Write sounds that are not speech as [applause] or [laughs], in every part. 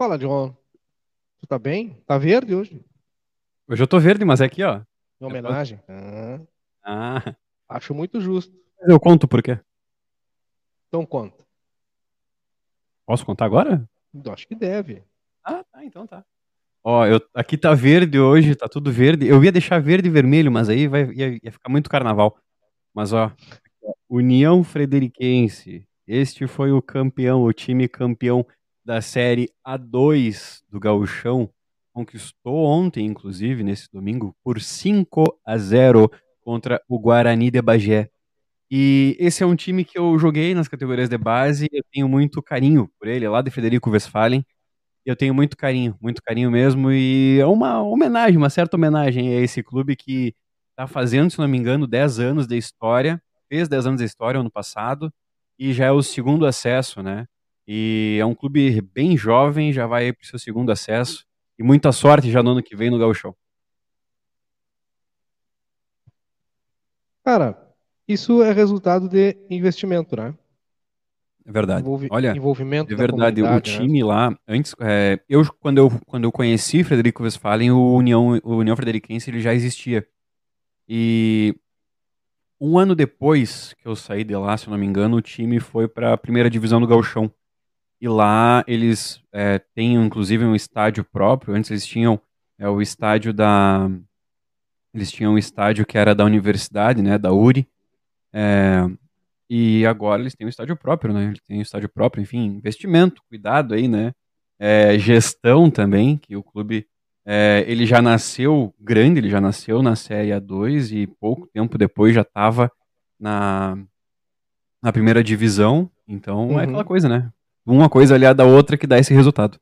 Fala, John. Tu tá bem? Tá verde hoje? Hoje eu tô verde, mas é aqui, ó. Em homenagem? Ah, Ah, acho muito justo. eu conto por quê. Então conta. Posso contar agora? Acho que deve. Ah, tá, então tá. Ó, eu, aqui tá verde hoje, tá tudo verde. Eu ia deixar verde e vermelho, mas aí vai, ia, ia ficar muito carnaval. Mas ó, União Frederiquense. Este foi o campeão, o time campeão da Série A2 do Gauchão. Conquistou ontem, inclusive, nesse domingo, por 5 a 0 contra o Guarani de Bagé. E esse é um time que eu joguei nas categorias de base eu tenho muito carinho por ele, lá de Frederico Westphalen. Eu tenho muito carinho, muito carinho mesmo, e é uma homenagem, uma certa homenagem a esse clube que está fazendo, se não me engano, 10 anos de história, fez 10 anos de história ano passado, e já é o segundo acesso, né? E é um clube bem jovem, já vai para o seu segundo acesso, e muita sorte já no ano que vem no Gauchão. Cara, isso é resultado de investimento, né? É verdade. Envolvi- Olha, envolvimento da verdade, o né? time lá, antes, é, eu quando eu quando eu conheci Frederico Westphalen, o União, o União Frederiquense ele já existia. E um ano depois que eu saí de lá, se eu não me engano, o time foi para a primeira divisão do Gauchão. E lá eles é, têm inclusive um estádio próprio. Antes eles tinham é, o estádio da eles tinham um estádio que era da universidade, né, da URI. É, e agora eles têm um estádio próprio, né? Eles têm um estádio próprio, enfim, investimento, cuidado aí, né? É, gestão também, que o clube é, ele já nasceu grande, ele já nasceu na Série A2 e pouco tempo depois já estava na, na primeira divisão. Então é Uhum. aquela coisa, né? Uma coisa aliada à outra que dá esse resultado.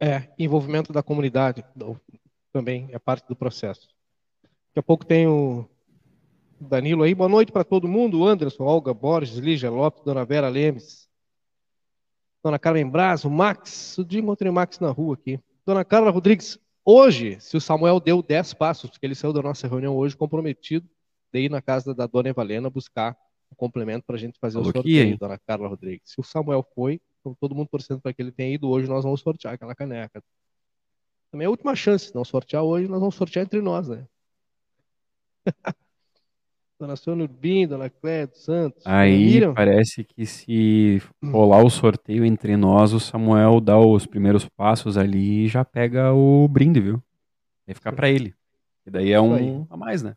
É, envolvimento da comunidade também é parte do processo. Daqui a pouco tem o Danilo aí. Boa noite para todo mundo. Anderson, Olga Borges, Lígia Lopes, Dona Vera Lemes, Dona Carmen Braz, o Max. O encontrei o Max na rua aqui. Dona Carla Rodrigues, hoje, se o Samuel deu 10 passos, porque ele saiu da nossa reunião hoje comprometido de ir na casa da Dona Evalena buscar complemento para a gente fazer Falou o sorteio? Dona Carla Rodrigues. Se o Samuel foi, então todo mundo torcendo para que ele tenha ido hoje, nós vamos sortear aquela caneca. Também é a última chance, se não sortear hoje, nós vamos sortear entre nós, né? [laughs] Dona Sônia Urbim, Dona Cléia Santos, Aí parece que se rolar o sorteio entre nós, o Samuel dá os primeiros passos ali e já pega o brinde, viu? Vai ficar pra ele. E daí é um a mais, né?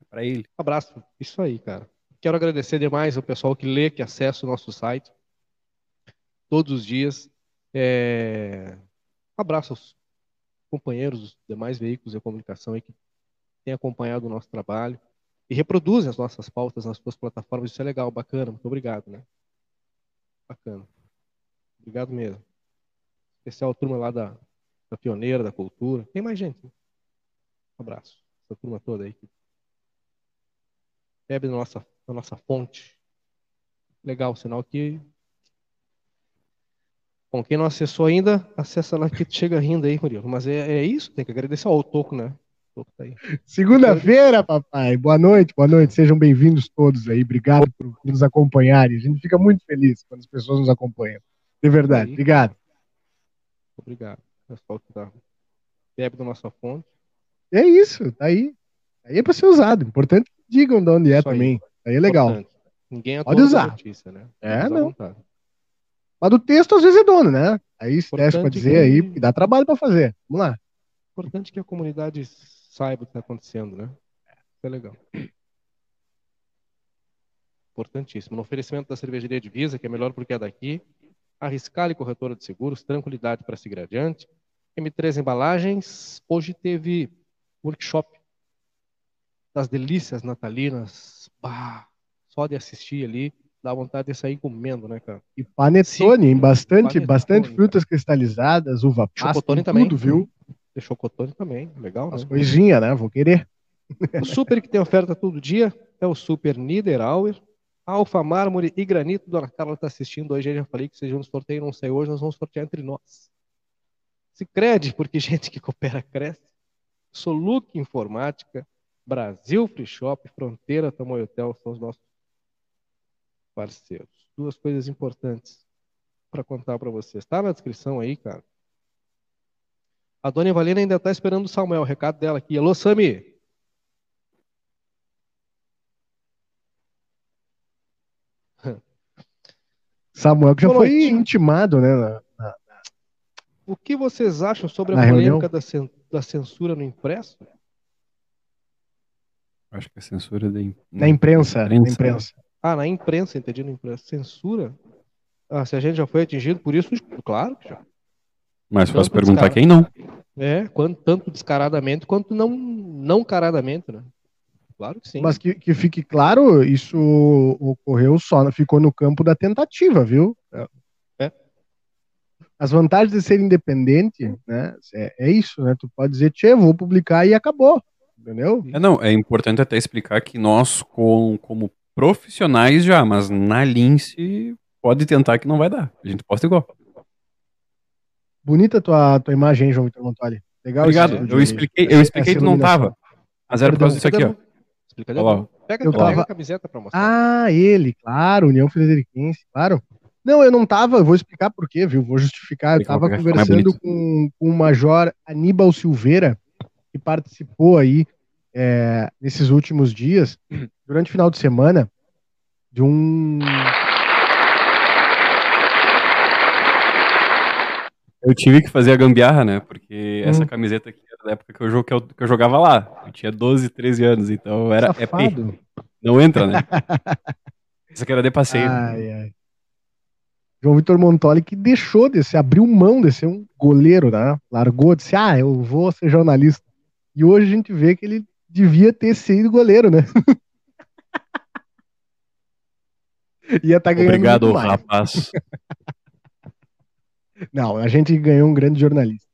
É pra ele. Abraço. Isso aí, cara. Quero agradecer demais ao pessoal que lê, que acessa o nosso site todos os dias. É... Abraço aos companheiros dos demais veículos de comunicação aí que têm acompanhado o nosso trabalho e reproduzem as nossas pautas nas suas plataformas. Isso é legal, bacana. Muito obrigado, né? Bacana. Obrigado mesmo. Especial a turma lá da, da Pioneira, da Cultura. Tem mais gente. né? Um abraço. Essa turma toda aí bebe na nossa, na nossa fonte. Legal, sinal que. Bom, quem não acessou ainda, acessa lá que chega rindo aí, Murilo. Mas é, é isso, tem que agradecer ao Toco, né? Tá. Segunda-feira, papai. Boa noite, boa noite. Sejam bem-vindos todos aí. Obrigado por nos acompanharem. A gente fica muito feliz quando as pessoas nos acompanham. De verdade. Aí. Obrigado. Obrigado. Pessoal que tá, bebe da nossa fonte. É isso, tá aí. Aí é para ser usado. Importante que digam de onde é Isso também. Aí é legal. Importante. Ninguém é Pode usar. notícia, né? É, usar não. Mas do texto às vezes é dono, né? Aí se pra Importante dizer que- aí, porque dá trabalho pra fazer. Vamos lá. Importante que a comunidade saiba o que está acontecendo, né? Isso é legal. Importantíssimo. No oferecimento da cervejaria Divisa, que é melhor porque é daqui, a Riscale Corretora de Seguros, tranquilidade para seguir adiante. M3 Embalagens, hoje teve workshop das delícias natalinas. Bah, só de assistir ali, dá vontade de sair comendo, né, cara? E panetone, hein? Bastante, Panetone, bastante cara. frutas cristalizadas, uva passa, Chocotone tem também. tudo, viu? Tem chocotone também, legal, As né? coisinhas, né? Vou querer. O super que tem oferta todo dia é o Super Niederauer, Alfa Mármore e Granito. Dona Carla está assistindo hoje, eu já falei que seja um sorteio, não sei hoje, nós vamos sortear entre nós. Se crede, porque [laughs] gente que coopera cresce. Soluc Informática, Brasil Free Shop, Fronteira Tamoio Hotel são os nossos parceiros. Duas coisas importantes. para contar para vocês. Tá na descrição aí, cara. A dona Evalina ainda tá esperando o Samuel, o recado dela aqui. Alô, Sami. [laughs] Samuel que já Boa foi intimado, né? na- na- O que vocês acham sobre a Na polêmica da censura no impresso? Acho que a censura da, im- na imprensa. Na Imprensa. imprensa. Ah, na imprensa, entendi, na imprensa. Censura? Ah, se a gente já foi atingido por isso, claro que já. Mas posso perguntar descarado. quem não. É, quanto, tanto descaradamente quanto não, não caradamente, né? Claro que sim. Mas que, que fique claro, isso ocorreu só, ficou no campo da tentativa, viu? É. As vantagens de ser independente, né? É, é isso, né? Tu pode dizer, tchê, vou publicar e acabou. Entendeu? É, não, é importante até explicar que nós, com, como profissionais já, mas na Lince, pode tentar que não vai dar. A gente posta igual. Bonita tua, tua imagem, hein, João Vitor Montoli. Legal Obrigado. Eu de- expliquei, eu expliquei que não tava. Mas era por causa disso aqui, ó. Explica Olha lá. Pega, Eu tava- a camiseta pra mostrar. Ah, ele, claro, União Frederiquense, claro. Não, eu não tava, eu vou explicar por quê, viu? Vou justificar. Eu tava conversando com, com o Major Aníbal Silveira, que participou aí é, nesses últimos dias, [clears throat] durante o final de semana, de um. Eu tive que fazer a gambiarra, né? Porque essa Hum. camiseta aqui era da época que eu, que eu- que eu jogava lá. Eu tinha 12, 13 anos, então era é P. Safado. Não entra, né? [laughs] Essa aqui era de passeio. Ai, ai. João Vitor Montoli que deixou de ser, abriu mão de ser um goleiro, né? Largou, disse, ah, eu vou ser jornalista. E hoje a gente vê que ele devia ter sido goleiro, né? [laughs] Ia estar ganhando Obrigado, rapaz. [laughs] Não, a gente ganhou um grande jornalista.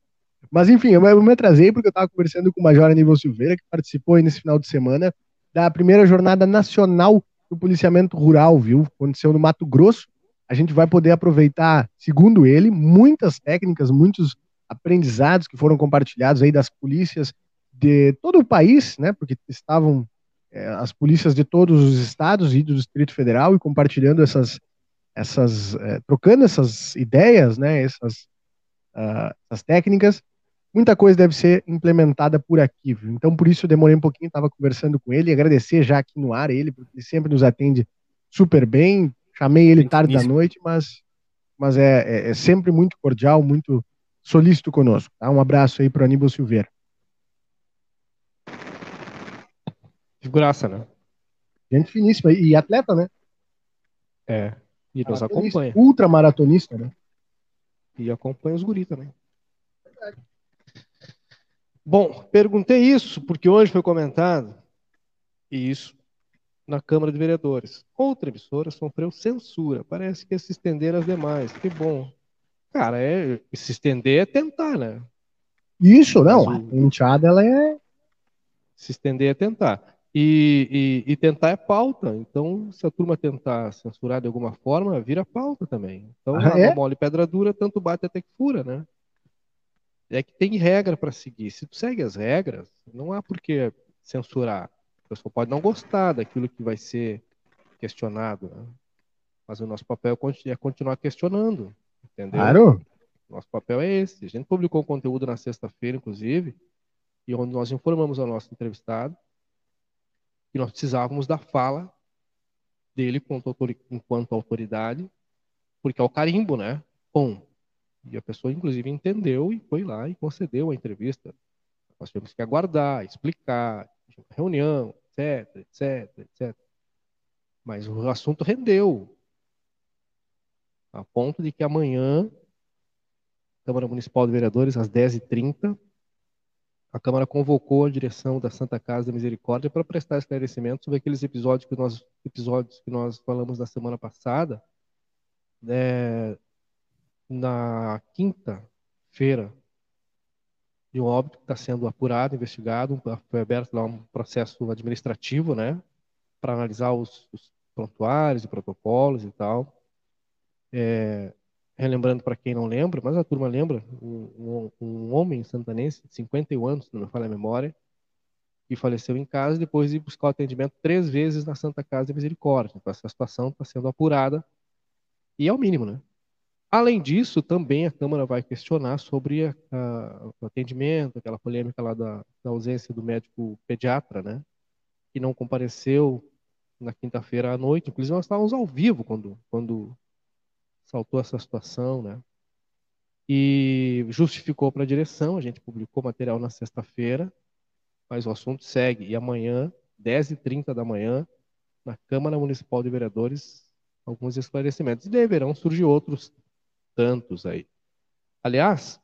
Mas enfim, eu me- eu me atrasei porque eu estava conversando com o Major Aníbal Silveira, que participou aí nesse final de semana da primeira jornada nacional do policiamento rural, viu? Aconteceu no Mato Grosso. A gente vai poder aproveitar, segundo ele, muitas técnicas, muitos aprendizados que foram compartilhados aí das polícias de todo o país, né? Porque estavam é, as polícias de todos os estados e do Distrito Federal e compartilhando essas essas, eh, trocando essas ideias, né, essas, ah, essas técnicas, muita coisa deve ser implementada por aqui, viu? Então, por isso eu demorei um pouquinho, estava conversando com ele, e agradecer já aqui no ar ele, porque ele sempre nos atende super bem. Chamei ele tarde da noite, mas, mas é, é- é sempre muito cordial, muito solícito conosco. Tá? Um abraço aí para o Aníbal Silveira. Figuraça, né? Gente finíssima e atleta, né? É. E nos Maratonista, acompanha. Ultramaratonista, né? E acompanha os guri também. Bom, perguntei isso porque hoje foi comentado e isso na Câmara de Vereadores. Outra emissora sofreu censura. Parece que é se estender às demais. Que bom. Cara, é, se estender é tentar, né? Isso, não, Mas a penteada, ela é... Se estender é tentar. E, e- e tentar é pauta. Então, se a turma tentar censurar de alguma forma, vira pauta também. Então, Ah, é? mole pedra dura, tanto bate até que fura, né? É que tem regra para seguir. Se tu segue as regras, não há por que censurar. A pessoa pode não gostar daquilo que vai ser questionado, né? Mas o nosso papel é é continuar questionando, entendeu? Claro. Nosso papel é esse. A gente publicou um conteúdo na sexta-feira, inclusive, e onde nós informamos ao nosso entrevistado que nós precisávamos da fala dele enquanto autori- enquanto autoridade, porque é o carimbo, né? Bom. E a pessoa, inclusive, entendeu e foi lá e concedeu a entrevista. Nós tivemos que aguardar, explicar, reunião, etc, etc, etc. Mas o assunto rendeu. A ponto de que amanhã Câmara Municipal de Vereadores, às 10h30. A Câmara convocou a direção da Santa Casa da Misericórdia para prestar esclarecimento sobre aqueles episódios que nós, episódios que nós falamos na semana passada. né, na quinta-feira, de um óbito que está sendo apurado, investigado, foi aberto lá um processo administrativo, né, para analisar os, os prontuários e protocolos e tal. É, relembrando para quem não lembra, mas a turma lembra, um, um, um homem santanense de 51 anos, se não me falha a memória, que faleceu em casa depois de buscar atendimento três vezes na Santa Casa de Misericórdia. Então, essa situação está sendo apurada e é o mínimo, né? Além disso, também a Câmara vai questionar sobre a, a, o atendimento, aquela polêmica lá da, da, ausência do médico pediatra, né? Que não compareceu na quinta-feira à noite. Inclusive, nós estávamos ao vivo quando, quando saltou essa situação, né? E justificou para a direção, a gente publicou material na sexta-feira, mas o assunto segue. E amanhã, 10h30 da manhã, na Câmara Municipal de Vereadores, alguns esclarecimentos. E deverão surgir outros tantos aí. Aliás,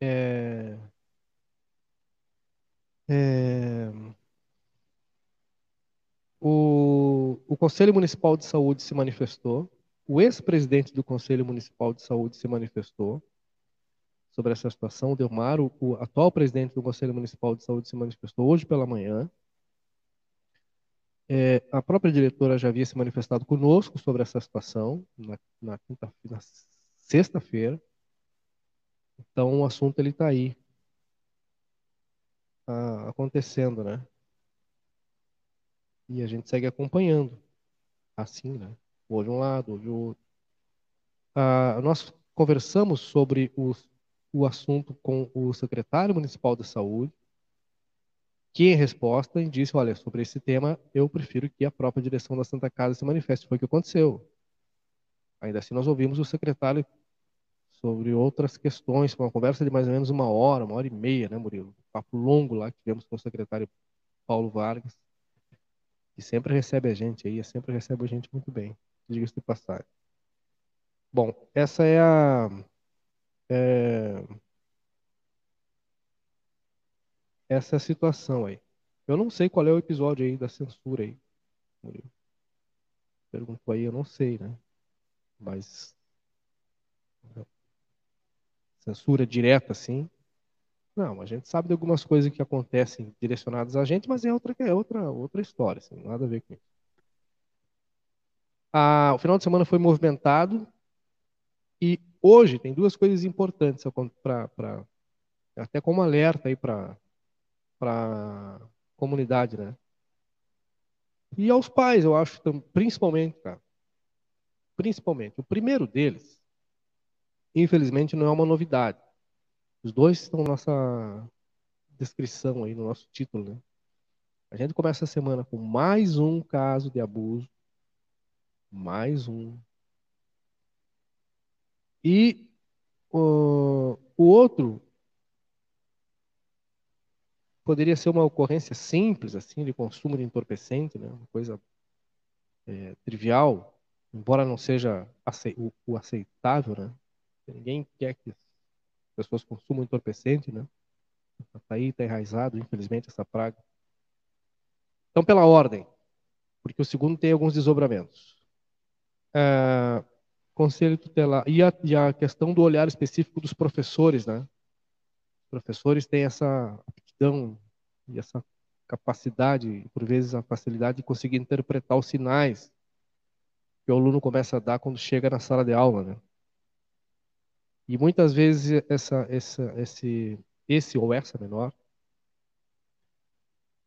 é, é, o, o Conselho Municipal de Saúde se manifestou, o ex-presidente do Conselho Municipal de Saúde se manifestou sobre essa situação, Delmar, o, o atual presidente do Conselho Municipal de Saúde se manifestou hoje pela manhã. É, a própria diretora já havia se manifestado conosco sobre essa situação na, na, na sexta-feira. Então o assunto ele está aí tá acontecendo, né? E a gente segue acompanhando, assim, né? Hoje um lado, hoje o outro. Ah, nós conversamos sobre o, o assunto com o secretário municipal da saúde que em resposta disse, olha, sobre esse tema eu prefiro que a própria direção da Santa Casa se manifeste. Foi o que aconteceu. Ainda assim nós ouvimos o secretário sobre outras questões, uma conversa de mais ou menos uma hora, uma hora e meia, né, Murilo? Um papo longo lá que tivemos com o secretário Paulo Vargas, que sempre recebe a gente aí, sempre recebe a gente muito bem, diga-se de passagem. Bom, essa é a... É, essa é a situação aí. Eu não sei qual é o episódio aí da censura aí. Perguntou aí, eu não sei, né? Mas censura direta assim. Não, a gente sabe de algumas coisas que acontecem direcionadas a gente, mas é outra é outra outra história, assim, nada a ver com isso. O final de semana foi movimentado e hoje tem duas coisas importantes para até como alerta aí para para comunidade, né? E aos pais, eu acho, principalmente, cara. Principalmente. O primeiro deles, infelizmente, não é uma novidade. Os dois estão na nossa descrição aí, no nosso título, né? A gente começa a semana com mais um caso de abuso. Mais um. E o, o outro poderia ser uma ocorrência simples, assim, de consumo de entorpecente, né? uma coisa é, trivial, embora não seja o, o, aceitável, né? Ninguém quer que as pessoas consumam entorpecente, né? Está aí, está enraizado, infelizmente, essa praga. Então, pela ordem, porque o segundo tem alguns desdobramentos. É, conselho tutelar. E a, e a questão do olhar específico dos professores, né? Os professores têm essa aptidão e essa capacidade, por vezes a facilidade de conseguir interpretar os sinais que o aluno começa a dar quando chega na sala de aula, né? E muitas vezes essa, essa, esse, esse ou essa menor,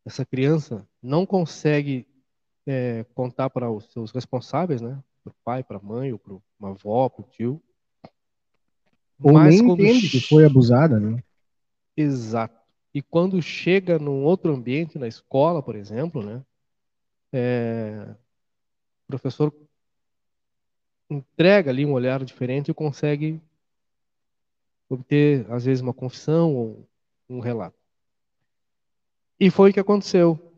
essa criança não consegue é, contar para os seus responsáveis, né? Para o pai, para a mãe, ou para uma avó, para o tio. Ou Mas nem quando... entende que foi abusada, né? Exato. E quando chega num outro ambiente, na escola, por exemplo, né, é, o professor entrega ali um olhar diferente e consegue obter, às vezes, uma confissão ou um relato. E foi o que aconteceu.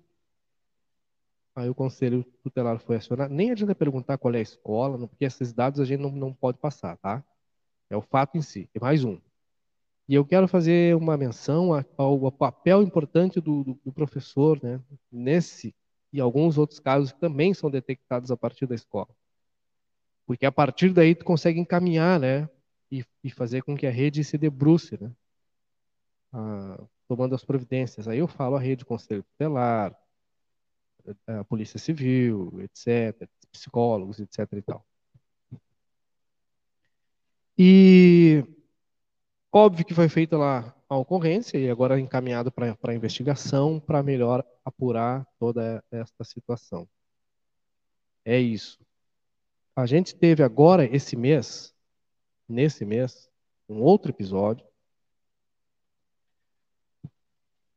Aí o conselho tutelar foi acionado. Nem adianta perguntar qual é a escola, porque esses dados a gente não, não pode passar, tá? É o fato em si. É mais um. E eu quero fazer uma menção ao, papel importante do, do, do, professor, né, nesse e alguns outros casos que também são detectados a partir da escola. Porque a partir daí tu consegue encaminhar, né, e, e fazer com que a rede se debruce, né, a, tomando as providências. Aí eu falo a rede conselho tutelar, a polícia civil, etc, psicólogos, etc e tal. E Óbvio que foi feita lá a ocorrência e agora encaminhado para investigação para melhor apurar toda esta situação. É isso. A gente teve agora, esse mês, nesse mês, um outro episódio,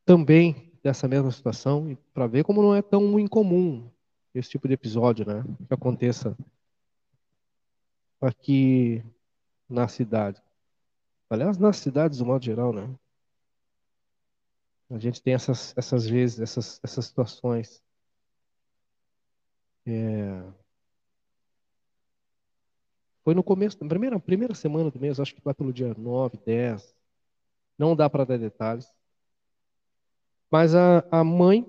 também dessa mesma situação, para ver como não é tão incomum esse tipo de episódio, né? Que aconteça aqui na cidade. Aliás, nas cidades, do modo geral, né? A gente tem essas, essas vezes, essas, essas situações. É... Foi no começo, na primeira, primeira semana do mês, acho que lá pelo dia 9, 10. Não dá para dar detalhes. Mas a, a mãe,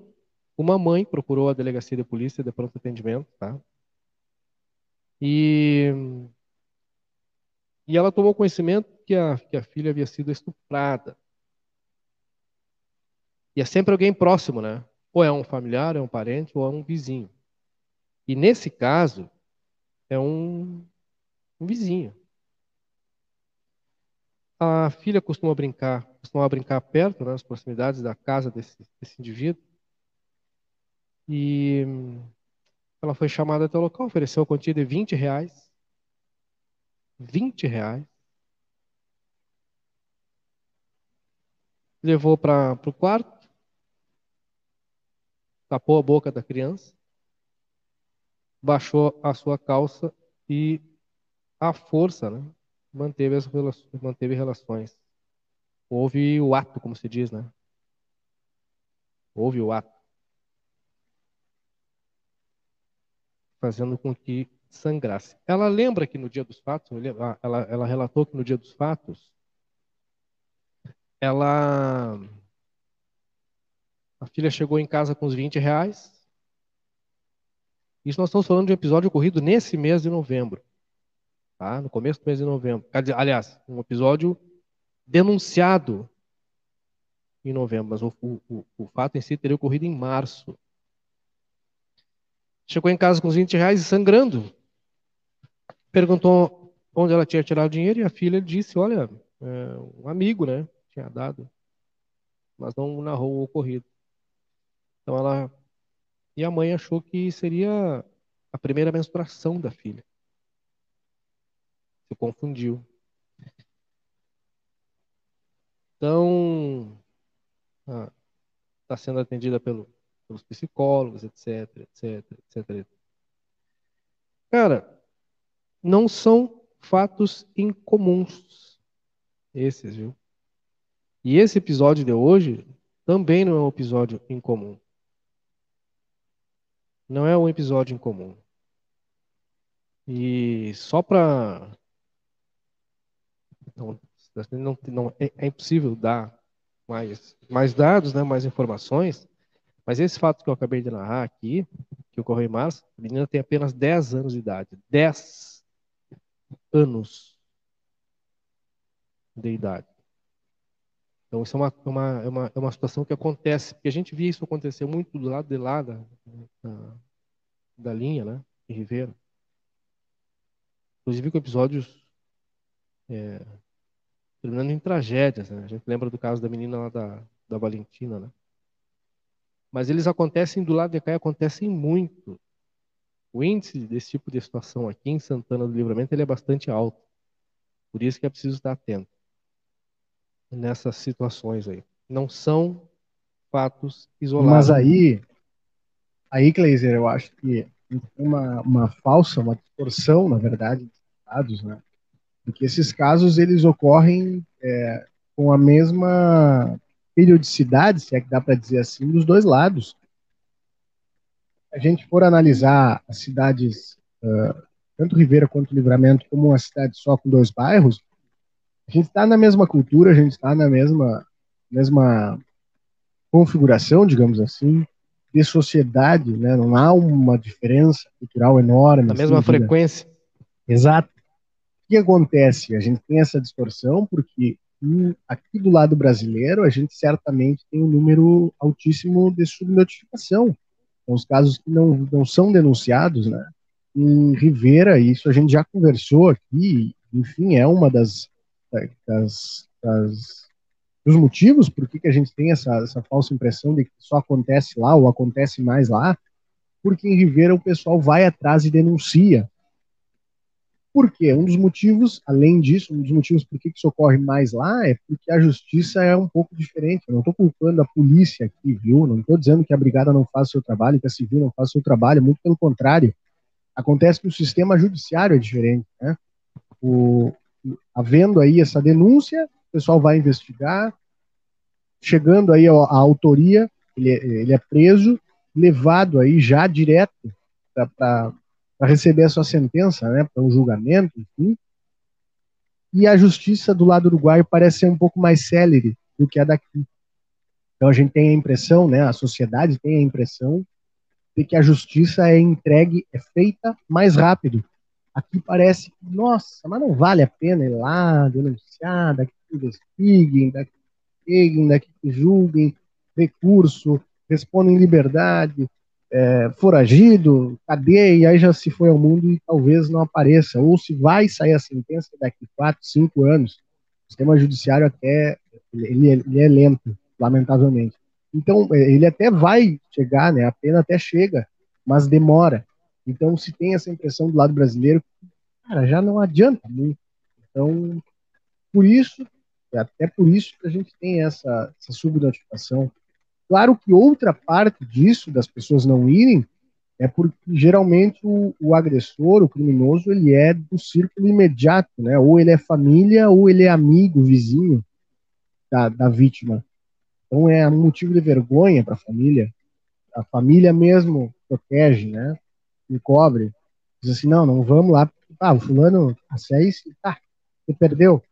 uma mãe procurou a delegacia de polícia de pronto atendimento, tá? E, e ela tomou conhecimento que a, que a filha havia sido estuprada. E é sempre alguém próximo, né? Ou é um familiar, é um parente, ou é um vizinho. E nesse caso, é um, um vizinho. A filha costuma brincar, costuma brincar perto, né, nas proximidades da casa desse, desse indivíduo. E ela foi chamada até o local, ofereceu a quantia de 20 reais. 20 reais. Levou para o quarto, tapou a boca da criança, baixou a sua calça e a força né, manteve, as relações, manteve relações. Houve o ato, como se diz, né? Houve o ato. Fazendo com que sangrasse. Ela lembra que no dia dos fatos, ela, ela relatou que no dia dos fatos, ela a filha chegou em casa com os 20 reais. Isso nós estamos falando de um episódio ocorrido nesse mês de novembro. Tá? No começo do mês de novembro. Aliás, um episódio denunciado em novembro, mas o, o, o fato em si teria ocorrido em março. Chegou em casa com os 20 reais e sangrando. Perguntou onde ela tinha tirado o dinheiro e a filha disse: Olha, é, um amigo, né? Tinha dado. Mas não narrou o ocorrido. Então ela e a mãe achou que seria a primeira menstruação da filha. Se confundiu. Então, está ah, sendo atendida pelo, pelos psicólogos, etc, etc, etc. Cara, não são fatos incomuns esses, viu? E esse episódio de hoje também não é um episódio incomum. Não é um episódio incomum. E só para. Não, não, não, é, é, impossível dar mais, mais dados, né, mais informações, mas esse fato que eu acabei de narrar aqui, que ocorreu em março, a menina tem apenas 10 anos de idade. 10 anos de idade. Então, isso é uma, uma, é uma, é uma situação que acontece, porque a gente via isso acontecer muito do lado de lá da, da, da linha, né, em Ribeira. Inclusive com episódios é, terminando em tragédias. Né? A gente lembra do caso da menina lá da, da Valentina, né? Mas eles acontecem do lado de cá e acontecem muito. O índice desse tipo de situação aqui em Santana do Livramento ele é bastante alto. Por isso que é preciso estar atento nessas situações aí. Não são fatos isolados. Mas aí, aí, Kleiser, eu acho que uma, uma falsa, uma distorção, na verdade, de dados, né? Porque esses casos, eles ocorrem é, com a mesma periodicidade, se é que dá para dizer assim, dos dois lados. Se a gente for analisar as cidades, uh, tanto Ribeira quanto Livramento, como uma cidade só com dois bairros, a gente está na mesma cultura, a gente está na mesma, mesma configuração, digamos assim, de sociedade, né? Não há uma diferença cultural enorme. Na assim, mesma frequência. Exato. Que acontece? A gente tem essa distorção porque aqui do lado brasileiro a gente certamente tem um número altíssimo de subnotificação. São os casos que não, não são denunciados, né? Em Rivera, isso a gente já conversou aqui, enfim, é uma das das, das dos motivos por que, que a gente tem essa, essa falsa impressão de que só acontece lá ou acontece mais lá, porque em Ribeira o pessoal vai atrás e denuncia. Por quê? Um dos motivos, além disso, um dos motivos por que isso ocorre mais lá é porque a justiça é um pouco diferente. Eu não estou culpando a polícia aqui, viu? Não estou dizendo que a brigada não faz o seu trabalho, que a civil não faz o seu trabalho, muito pelo contrário. Acontece que o sistema judiciário é diferente, né? O, havendo aí essa denúncia, o pessoal vai investigar, chegando aí a, autoria, ele, é, ele é preso, levado aí já direto para para receber a sua sentença, né, para um julgamento, enfim. E a justiça do lado uruguaio parece ser um pouco mais célere do que a daqui. Então a gente tem a impressão, né, a sociedade tem a impressão de que a justiça é entregue, é feita mais rápido. Aqui parece que, nossa, mas não vale a pena ir lá denunciar, daqui que investiguem, daqui que peguem, daqui que julguem, recurso, respondem em liberdade, é, foragido, cadeia, aí já se foi ao mundo e talvez não apareça. Ou se vai sair a sentença daqui quatro, cinco anos. O sistema judiciário até ele, ele é lento, lamentavelmente. Então é, ele até vai chegar, né? A pena até chega, mas demora. Então se tem essa impressão do lado brasileiro, cara, já não adianta muito. Então por isso, até por isso que a gente tem essa, essa subnotificação Claro que outra parte disso, das pessoas não irem, é porque geralmente o, o, agressor, o criminoso, ele é do círculo imediato, né? Ou ele é família, ou ele é amigo, vizinho da, da vítima. Então é um motivo de vergonha para a família. A família mesmo protege, né? E cobre. Diz assim, não, não vamos lá. Ah, o fulano, a seis, tá, você perdeu.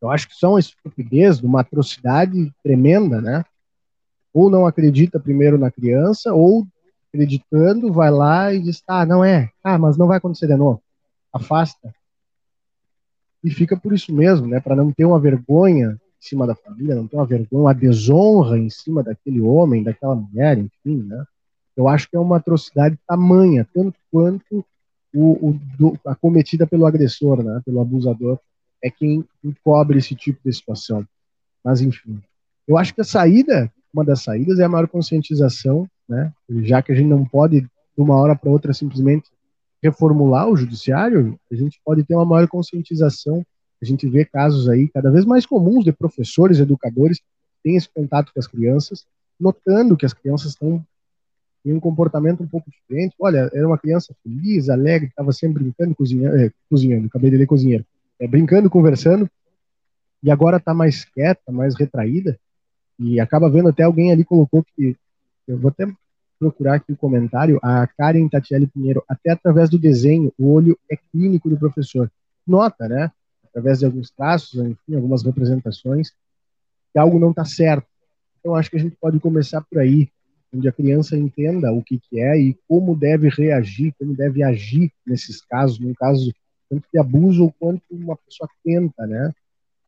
Eu acho que são uma estupidez, uma atrocidade tremenda, né? Ou não acredita primeiro na criança, ou acreditando, vai lá e diz, ah, não é, ah, mas não vai acontecer de novo. Afasta. E fica por isso mesmo, né, para não ter uma vergonha em cima da família, não ter uma vergonha, uma desonra em cima daquele homem, daquela mulher, enfim, né. Eu acho que é uma atrocidade tamanha, tanto quanto o, o do, a cometida pelo agressor, né, pelo abusador, é quem encobre esse tipo de situação. Mas, enfim, eu acho que a saída uma das saídas é a maior conscientização, né? Já que a gente não pode, de uma hora para outra, simplesmente reformular o judiciário, a gente pode ter uma maior conscientização. A gente vê casos aí cada vez mais comuns de professores, educadores, que têm esse contato com as crianças, notando que as crianças estão em um comportamento um pouco diferente. Olha, era uma criança feliz, alegre, estava sempre brincando, cozinhando, é, cozinhando acabei de ler cozinheiro, é, brincando, conversando, e agora está mais quieta, mais retraída. E acaba vendo até alguém ali colocou que. Eu vou até procurar aqui o comentário. A Karen Tatiele Pinheiro, até através do desenho, o olho é clínico do professor. Nota, né? Através de alguns traços, enfim, algumas representações, que algo não está certo. Então, acho que a gente pode começar por aí, onde a criança entenda o que, que é e como deve reagir, como deve agir nesses casos, num caso tanto de abuso quanto uma pessoa tenta, né?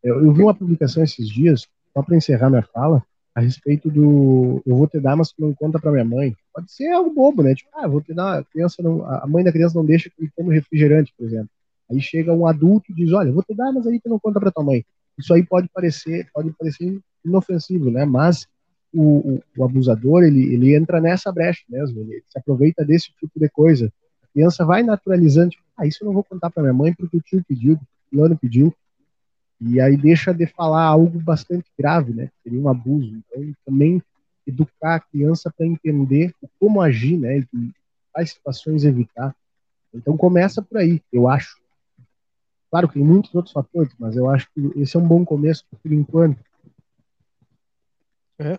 Eu, eu vi uma publicação esses dias só para encerrar minha fala, a respeito do eu vou te dar, mas tu não conta para minha mãe. Pode ser algo bobo, né? Tipo, ah, vou te dar, a criança não, a mãe da criança não deixa que ele tome refrigerante, por exemplo. Aí chega um adulto e diz, olha, vou te dar, mas aí tu não conta para tua mãe. Isso aí pode parecer, pode parecer inofensivo, né? Mas o, o, o abusador, ele, ele entra nessa brecha mesmo, ele se aproveita desse tipo de coisa. A criança vai naturalizando, tipo, ah, isso eu não vou contar para minha mãe porque o tio pediu, o fulano pediu. E aí deixa de falar algo bastante grave, né? Seria um abuso. Então, também educar a criança para entender como agir, né? E quais situações evitar. Então, começa por aí, eu acho. Claro que tem muitos outros fatores, mas eu acho que esse é um bom começo por enquanto. É,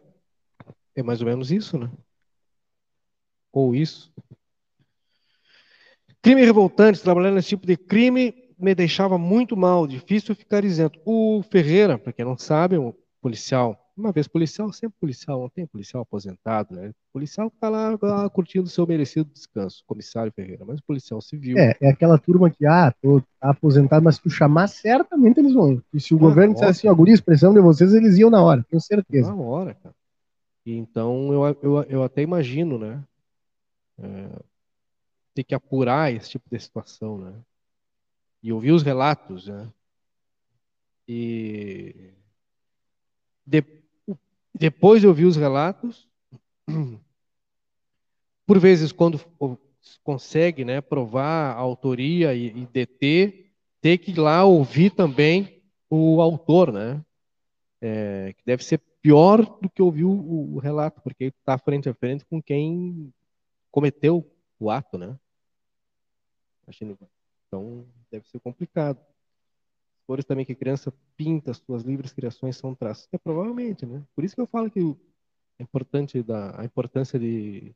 é mais ou menos isso, né? Ou isso. Crime revoltante, trabalhando nesse tipo de crime, me deixava muito mal, difícil ficar isento. O Ferreira, para quem não sabe, é um policial, uma vez policial, sempre policial, não tem policial aposentado, né? O policial está lá, lá curtindo o seu merecido descanso, comissário Ferreira, mas policial civil. É, é aquela turma que, ah, tô tá aposentado, mas se tu chamar, certamente eles vão. E se o ah, governo disser assim, ó, guri, expressão de vocês, eles iam na hora, tenho certeza. Na hora, cara. E então eu, eu, eu até imagino, né? É, ter que apurar esse tipo de situação, né? E ouvi os relatos, né? E de, depois de ouvir os relatos, [clears throat] por vezes quando consegue né, provar a autoria e, e deter, ter que ir lá ouvir também o autor, né? É, que deve ser pior do que ouvir o, o relato, porque está frente a frente com quem cometeu o ato, né? Então, deve ser complicado. Cores também que a criança pinta, suas livres criações são traços. É, provavelmente, né? Por isso que eu falo que é importante da, a importância de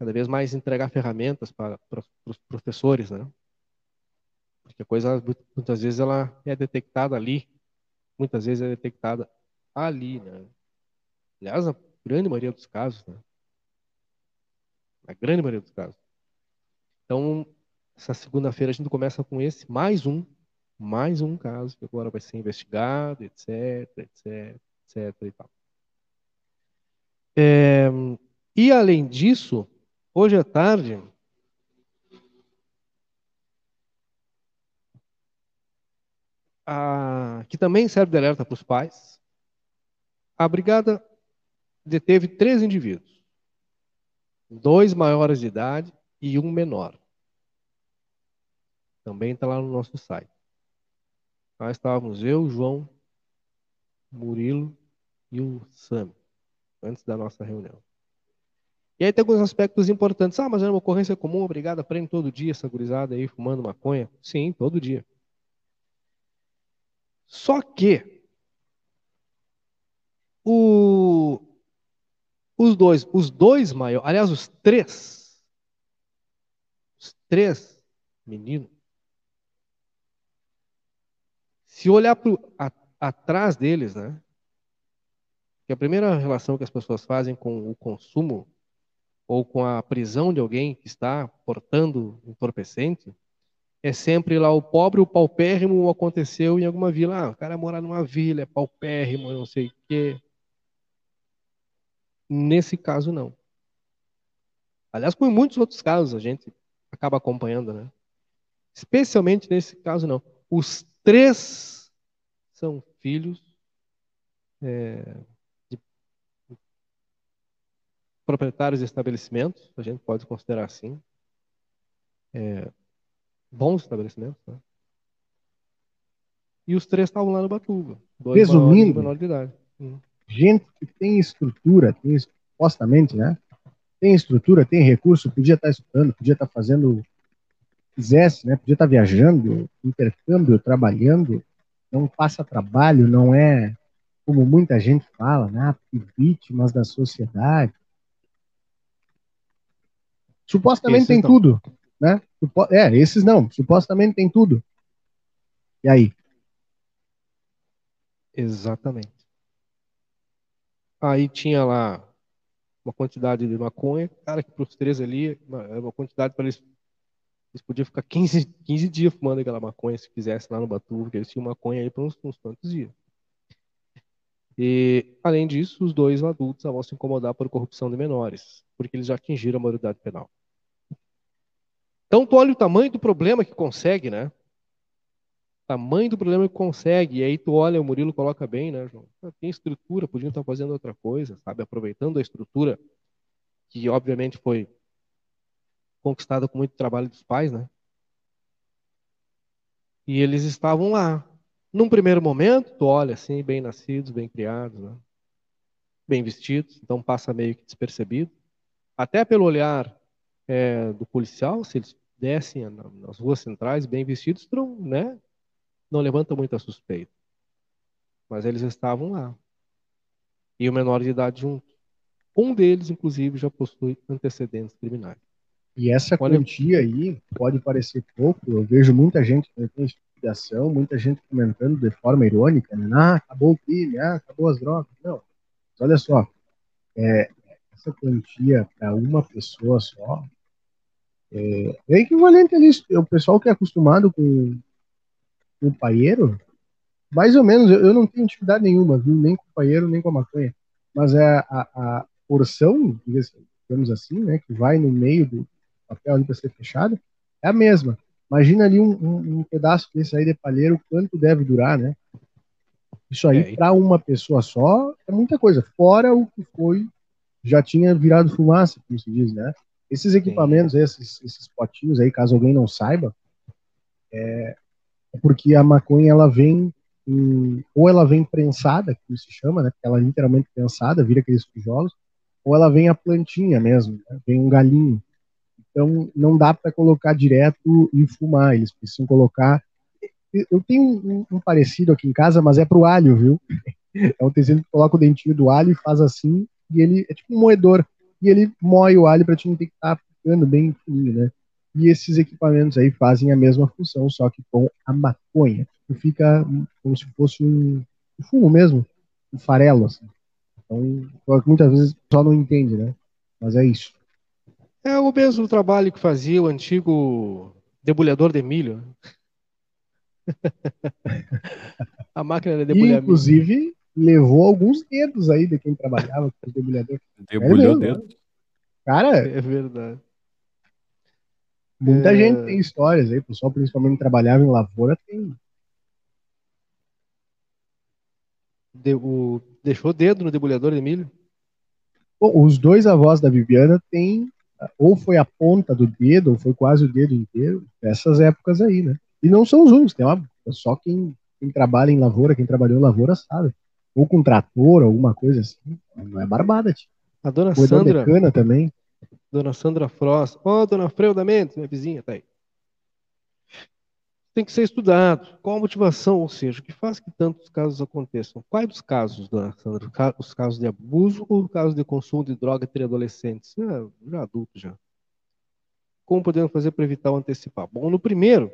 cada vez mais entregar ferramentas para, para os professores, né? Porque a coisa, muitas vezes, ela é detectada ali, muitas vezes é detectada ali, né? Aliás, a grande maioria dos casos, né? A grande maioria dos casos. Então, essa segunda-feira a gente começa com esse, mais um, mais um caso que agora vai ser investigado, etc, etc, etc e tal. É, e além disso, hoje à tarde, a, que também serve de alerta para os pais, a brigada deteve três indivíduos, dois maiores de idade e um menor. Também está lá no nosso site. Nós estávamos eu, João, Murilo e o Sam, antes da nossa reunião. E aí tem alguns aspectos importantes. Ah, mas é uma ocorrência comum, obrigado, prende todo dia essa gurizada aí fumando maconha. Sim, todo dia. Só que o, os dois, os dois maiores, aliás, os três, os três meninos, se olhar pro, a, atrás deles, né? Que a primeira relação que as pessoas fazem com o consumo ou com a prisão de alguém que está portando entorpecente é sempre lá o pobre, o paupérrimo aconteceu em alguma vila. Ah, o cara mora numa vila, é paupérrimo, não sei o quê. Nesse caso, não. Aliás, com muitos outros casos a gente acaba acompanhando, né? Especialmente nesse caso, não. Os três são filhos é, de proprietários de estabelecimentos, a gente pode considerar assim. É, bons estabelecimentos. Né? E os três estavam lá no Batuba. Dois Resumindo, menor de idade. Hum. gente que tem estrutura, tem, supostamente, né? Tem estrutura, tem recurso, podia estar estudando, podia estar fazendo quisesse, né? Podia estar viajando, intercâmbio, trabalhando, não passa trabalho, não é como muita gente fala, né? vítimas da sociedade. Supostamente tem tudo, né? É, esses não, supostamente tem tudo. E aí? Exatamente. Aí tinha lá uma quantidade de maconha, cara, que para os três ali, uma, uma quantidade para eles eles podiam ficar 15, 15 dias fumando aquela maconha se quisesse lá no Batu, porque eles tinham maconha aí por uns, uns quantos dias. E, além disso, os dois adultos vão se incomodar por corrupção de menores, porque eles já atingiram a maioridade penal. Então, tu olha o tamanho do problema que consegue, né? Tamanho do problema que consegue. E aí tu olha, o Murilo coloca bem, né, João? Ah, tem estrutura, podiam estar fazendo outra coisa, sabe? Aproveitando a estrutura que, obviamente, foi conquistada com muito trabalho dos pais, né? E eles estavam lá. Num primeiro momento, tu olha assim, bem nascidos, bem criados, né? bem vestidos, então passa meio que despercebido. Até pelo olhar é, do policial, se eles descem nas ruas centrais bem vestidos, não, né? não levanta muita suspeita. Mas eles estavam lá. E o menor de idade junto. Um deles, inclusive, já possui antecedentes criminais. E essa Olha... quantia aí pode parecer pouco. Eu vejo muita gente que tem explicação, muita gente comentando de forma irônica, né? Ah, acabou o crime, ah, acabou as drogas. Não. Mas olha só, é, essa quantia para uma pessoa só é, é equivalente a isso. O pessoal que é acostumado com, o paieiro, mais ou menos, eu, eu não tenho dificuldade nenhuma, viu? Nem com o paieiro, nem com a maconha. Mas é a, a porção, digamos assim, né, que vai no meio do, papel ali para ser fechado, é a mesma. Imagina ali um, um, um, pedaço desse aí de palheiro, quanto deve durar, né? Isso aí, é, para uma pessoa só, é muita coisa. Fora o que foi, já tinha virado fumaça, como se diz, né? Esses equipamentos, esses, esses potinhos aí, caso alguém não saiba, é, é porque a maconha ela vem em, ou ela vem prensada, que se chama, né? Porque ela é literalmente prensada, vira aqueles tijolos, ou ela vem a plantinha mesmo, né, vem um galinho. Então não dá para colocar direto e fumar, eles precisam colocar. Eu tenho um, um parecido aqui em casa, mas é pro alho, viu? [laughs] É um tecido que coloca o dentinho do alho e faz assim, e ele é tipo um moedor, e ele moe o alho para te não ter que estar tá ficando bem fininho, né? E esses equipamentos aí fazem a mesma função, só que com a maconha. E fica como se fosse um, um fumo mesmo, um farelo, assim. Então, muitas vezes o pessoal não entende, né? Mas é isso. É o mesmo trabalho que fazia o antigo debulhador de milho. [laughs] a máquina de debulhar Inclusive, milho. levou alguns dedos aí de quem trabalhava com o debulhador. Debulhou é dedo. Cara, é verdade. Muita é... gente tem histórias aí, o pessoal principalmente trabalhava em lavoura tem. De, o, deixou dedo no debulhador de milho? Bom, os dois avós da Viviana têm, ou foi a ponta do dedo, ou foi quase o dedo inteiro, essas épocas aí, né? E não são os únicos, tem uma, só quem, quem trabalha em lavoura, quem trabalhou em lavoura sabe. Ou com trator, alguma coisa assim. Não é barbada, tipo. A dona Sandra. cana também. Dona Sandra Frost. Ó, oh, dona Freuda Mendes, minha vizinha, tá aí. Tem que ser estudado. Qual a motivação, ou seja, o que faz que tantos casos aconteçam? Quais dos casos, dona Sandra? Os casos de abuso ou os casos de consumo de droga entre adolescentes? Ah, já adultos já. Como podemos fazer para evitar o antecipar? Bom, no primeiro,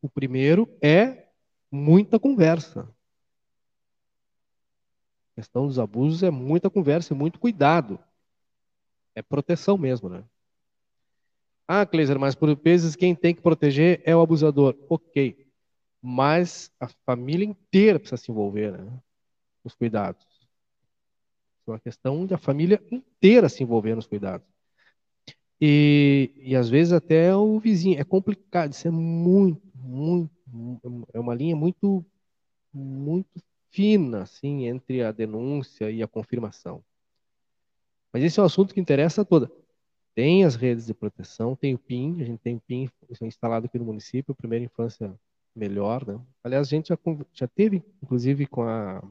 o primeiro é muita conversa. A questão dos abusos é muita conversa e muito cuidado. É proteção mesmo, né? Ah, Kleiser, mas por vezes quem tem que proteger é o abusador. Ok. Mas a família inteira precisa se envolver, né? Nos cuidados. É uma questão da família inteira se envolver nos cuidados. E, e às vezes até o vizinho. É complicado, isso é muito, muito, é uma linha muito, muito fina, assim, entre a denúncia e a confirmação. Mas esse é um assunto que interessa a toda. Tem as redes de proteção, tem o PIN, a gente tem o PIN instalado aqui no município, primeira infância melhor, né? Aliás, a gente já, já teve, inclusive, com a.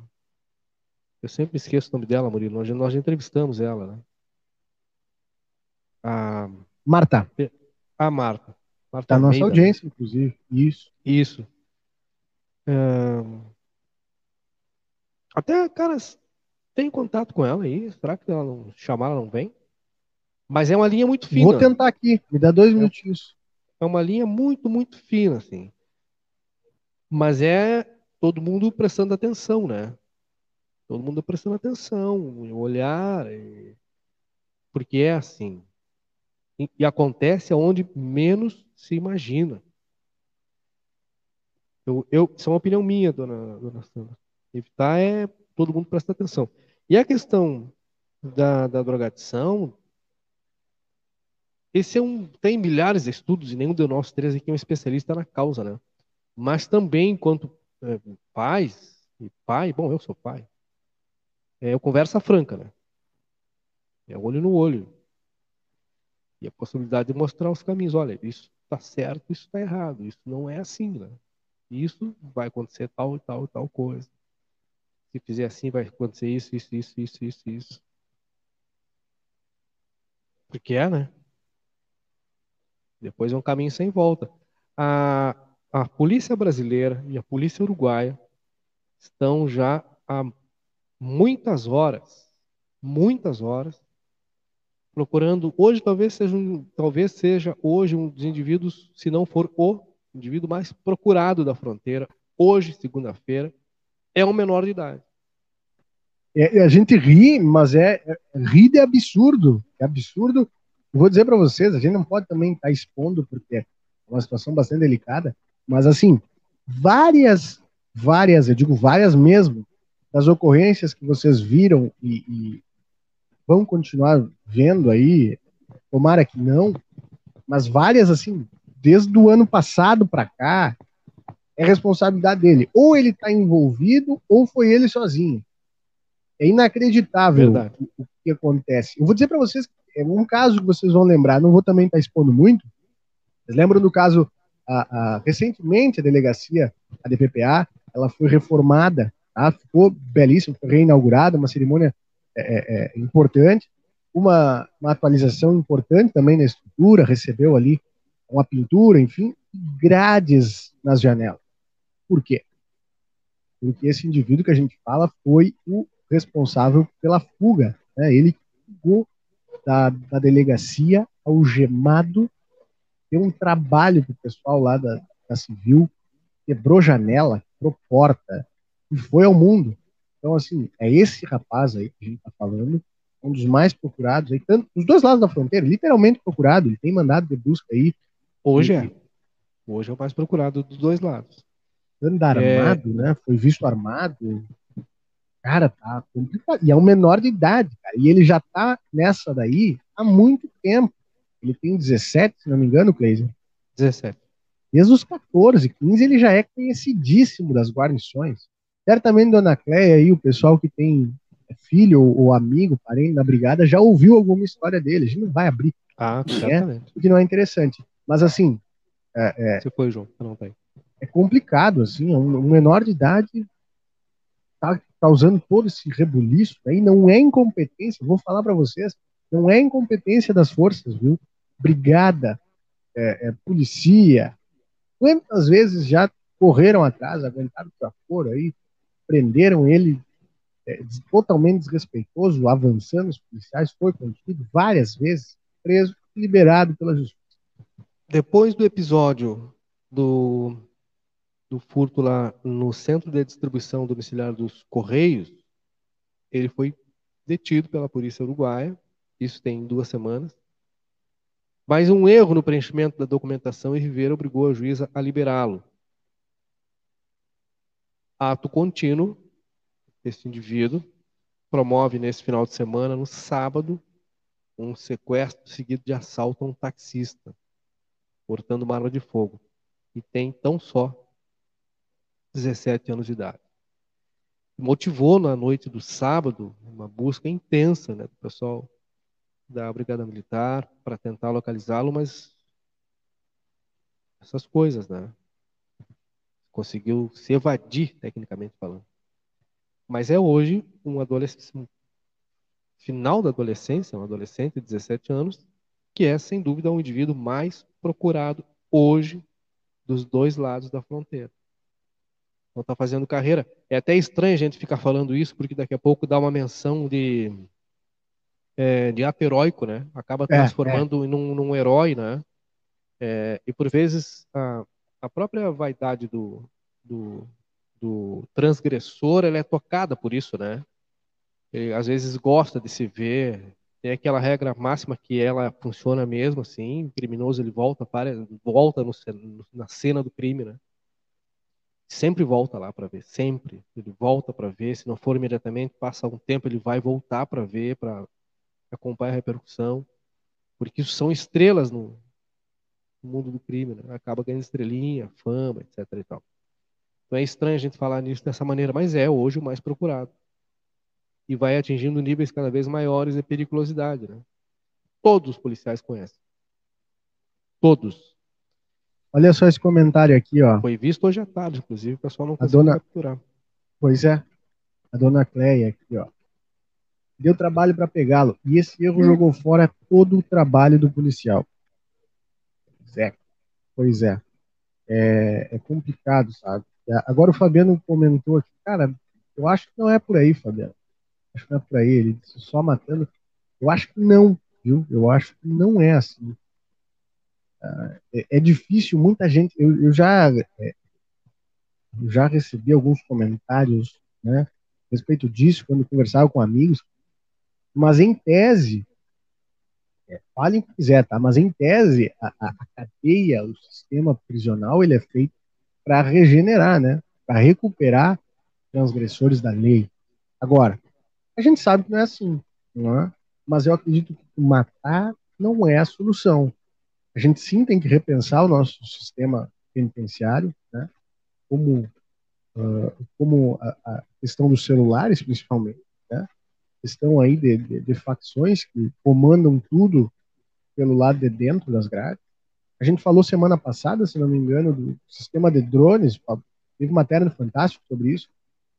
Eu sempre esqueço o nome dela, Murilo. Nós, nós já entrevistamos ela, né? A. Marta. A Marta. Marta na nossa audiência, inclusive. Isso. Isso. É... Até, caras, tem contato com ela aí? Será que ela não chamar, ela não vem? Mas é uma linha muito fina. Vou tentar aqui, me dá dois é, minutinhos. É uma linha muito, muito fina, assim. Mas é todo mundo prestando atenção, né? Todo mundo prestando atenção, olhar, e... porque é assim. E, e acontece onde menos se imagina. Eu, eu, isso é uma opinião minha, dona, dona Sandra. Evitar é todo mundo presta atenção. E a questão da, da drogadição, esse é um, tem milhares de estudos e nenhum de nós três aqui é um especialista na causa, né? Mas também, enquanto é, pais e pai, bom, eu sou pai, é, eu conversa franca, né? É olho no olho. E a possibilidade de mostrar os caminhos. Olha, isso está certo, isso está errado, isso não é assim, né? Isso vai acontecer tal e tal e tal coisa se fizer assim, vai acontecer isso, isso, isso, isso, isso, isso. Porque é, né? Depois é um caminho sem volta. A, a polícia brasileira e a polícia uruguaia estão já há muitas horas, muitas horas, procurando. Hoje talvez seja, um, talvez seja hoje um dos indivíduos, se não for o indivíduo mais procurado da fronteira, hoje, segunda-feira, é um menor de idade. É, a gente ri, mas é, é ri de absurdo. É absurdo. Eu vou dizer para vocês, a gente não pode também estar tá expondo, porque é uma situação bastante delicada, mas assim, várias, várias, eu digo várias mesmo, das ocorrências que vocês viram e, e vão continuar vendo aí, tomara que não, mas várias assim, desde o ano passado para cá, é responsabilidade dele. Ou ele está envolvido, ou foi ele sozinho. É inacreditável o, o, que acontece. Eu vou dizer para vocês que é um caso que vocês vão lembrar, não vou também estar expondo muito. Vocês lembram do caso, a, a, recentemente, a delegacia, a DPPA, ela foi reformada, tá? ficou belíssima, foi reinaugurada, uma cerimônia é, é, é, importante, uma, uma atualização importante também na estrutura, recebeu ali uma pintura, enfim, grades nas janelas. Por quê? Porque esse indivíduo que a gente fala foi o responsável pela fuga. Né? Ele fugou da, da delegacia algemado, deu um trabalho para o pessoal lá da, da Civil, quebrou janela, quebrou porta, e foi ao mundo. Então, assim, é esse rapaz aí que a gente está falando, um dos mais procurados, aí, tanto, dos dois lados da fronteira, literalmente procurado, ele tem mandado de busca aí. Hoje é. Hoje é o mais procurado dos dois lados. Anda é. armado, é... né? Foi visto armado. Cara, tá complicado. E é um menor de idade, cara. E ele já tá nessa daí há muito tempo. Ele tem 17, se não me engano, Cleiser. 17. Desde os 14, 15, ele já é conhecidíssimo das guarnições. Certamente, Dona Cleia aí, o pessoal que tem filho ou, amigo, parente na brigada, já ouviu alguma história dele. A gente não vai abrir. Ah, né? Porque não é interessante. Mas assim. É, é, Se foi, João, não tem. É complicado, assim, um, um menor de idade tá causando todo esse rebuliço aí, não é incompetência, vou falar para vocês, não é incompetência das forças, viu? Brigada, é, é, polícia, quantas vezes já correram atrás, aguentaram o traforo aí, prenderam ele é, totalmente desrespeitoso, avançando os policiais, foi contido várias vezes, preso liberado pela justiça. Depois do episódio do, do furto lá no centro de distribuição domiciliar dos Correios, ele foi detido pela polícia uruguaia, isso tem duas semanas. Mas um erro no preenchimento da documentação e Rivera obrigou a juíza a liberá-lo. Ato contínuo, esse indivíduo promove nesse final de semana, no sábado, um sequestro seguido de assalto a um taxista, portando uma arma de fogo. E tem tão só 17 anos de idade. Motivou na noite do sábado uma busca intensa né, do pessoal da Brigada Militar para tentar localizá-lo, mas essas coisas, né? Conseguiu se evadir, tecnicamente falando. Mas é hoje um adolescente, final da adolescência, um adolescente de 17 anos, que é, sem dúvida, o um indivíduo mais procurado hoje dos dois lados da fronteira. Não está fazendo carreira. É até estranho a gente ficar falando isso, porque daqui a pouco dá uma menção de, é, de ato heróico, né? Acaba transformando é, é. Num, num, herói, né? É, e por vezes a, a própria vaidade do, do, do transgressor, ela é tocada por isso, né? Ele, às vezes gosta de se ver, tem aquela regra máxima que ela funciona mesmo assim, o criminoso ele volta para volta no, na cena do crime, né? Sempre volta lá para ver, sempre. Ele volta para ver, se não for imediatamente, passa um tempo, ele vai voltar para ver, para acompanhar a repercussão, porque isso são estrelas no, mundo do crime, né? Acaba ganhando estrelinha, fama, etc e tal. Não é estranho a gente falar nisso dessa maneira, mas é hoje o mais procurado. E vai atingindo níveis cada vez maiores de periculosidade. Né? Todos os policiais conhecem. Todos. Olha só esse comentário aqui, ó. Foi visto hoje à tarde, inclusive, o pessoal não conseguiu dona... capturar. Pois é. A dona Cleia aqui, ó. Deu trabalho para pegá-lo. E esse erro jogou fora todo o trabalho do policial. Pois é. Pois é. É, é complicado, sabe? Agora o Fabiano comentou aqui, cara, eu acho que não é por aí, Fabiano. Acho que não é por aí. Ele disse só matando. Eu acho que não, viu? Eu acho que não é assim. É, é difícil, muita gente. Eu, eu já é, eu já recebi alguns comentários, né, a respeito disso quando conversava com amigos. Mas em tese, é, falem o que quiser, tá? Mas em tese, a, a, cadeia, o sistema prisional, ele é feito para regenerar, né? Para recuperar transgressores da lei. Agora, a gente sabe que não é assim, não é? Mas eu acredito que matar não é a solução. A gente sim tem que repensar o nosso sistema penitenciário, né? Como uh, como a, a, questão dos celulares, principalmente, né? questão aí de, de, de facções que comandam tudo pelo lado de dentro das grades. A gente falou semana passada, se não me engano, do sistema de drones, teve matéria no Fantástico sobre isso,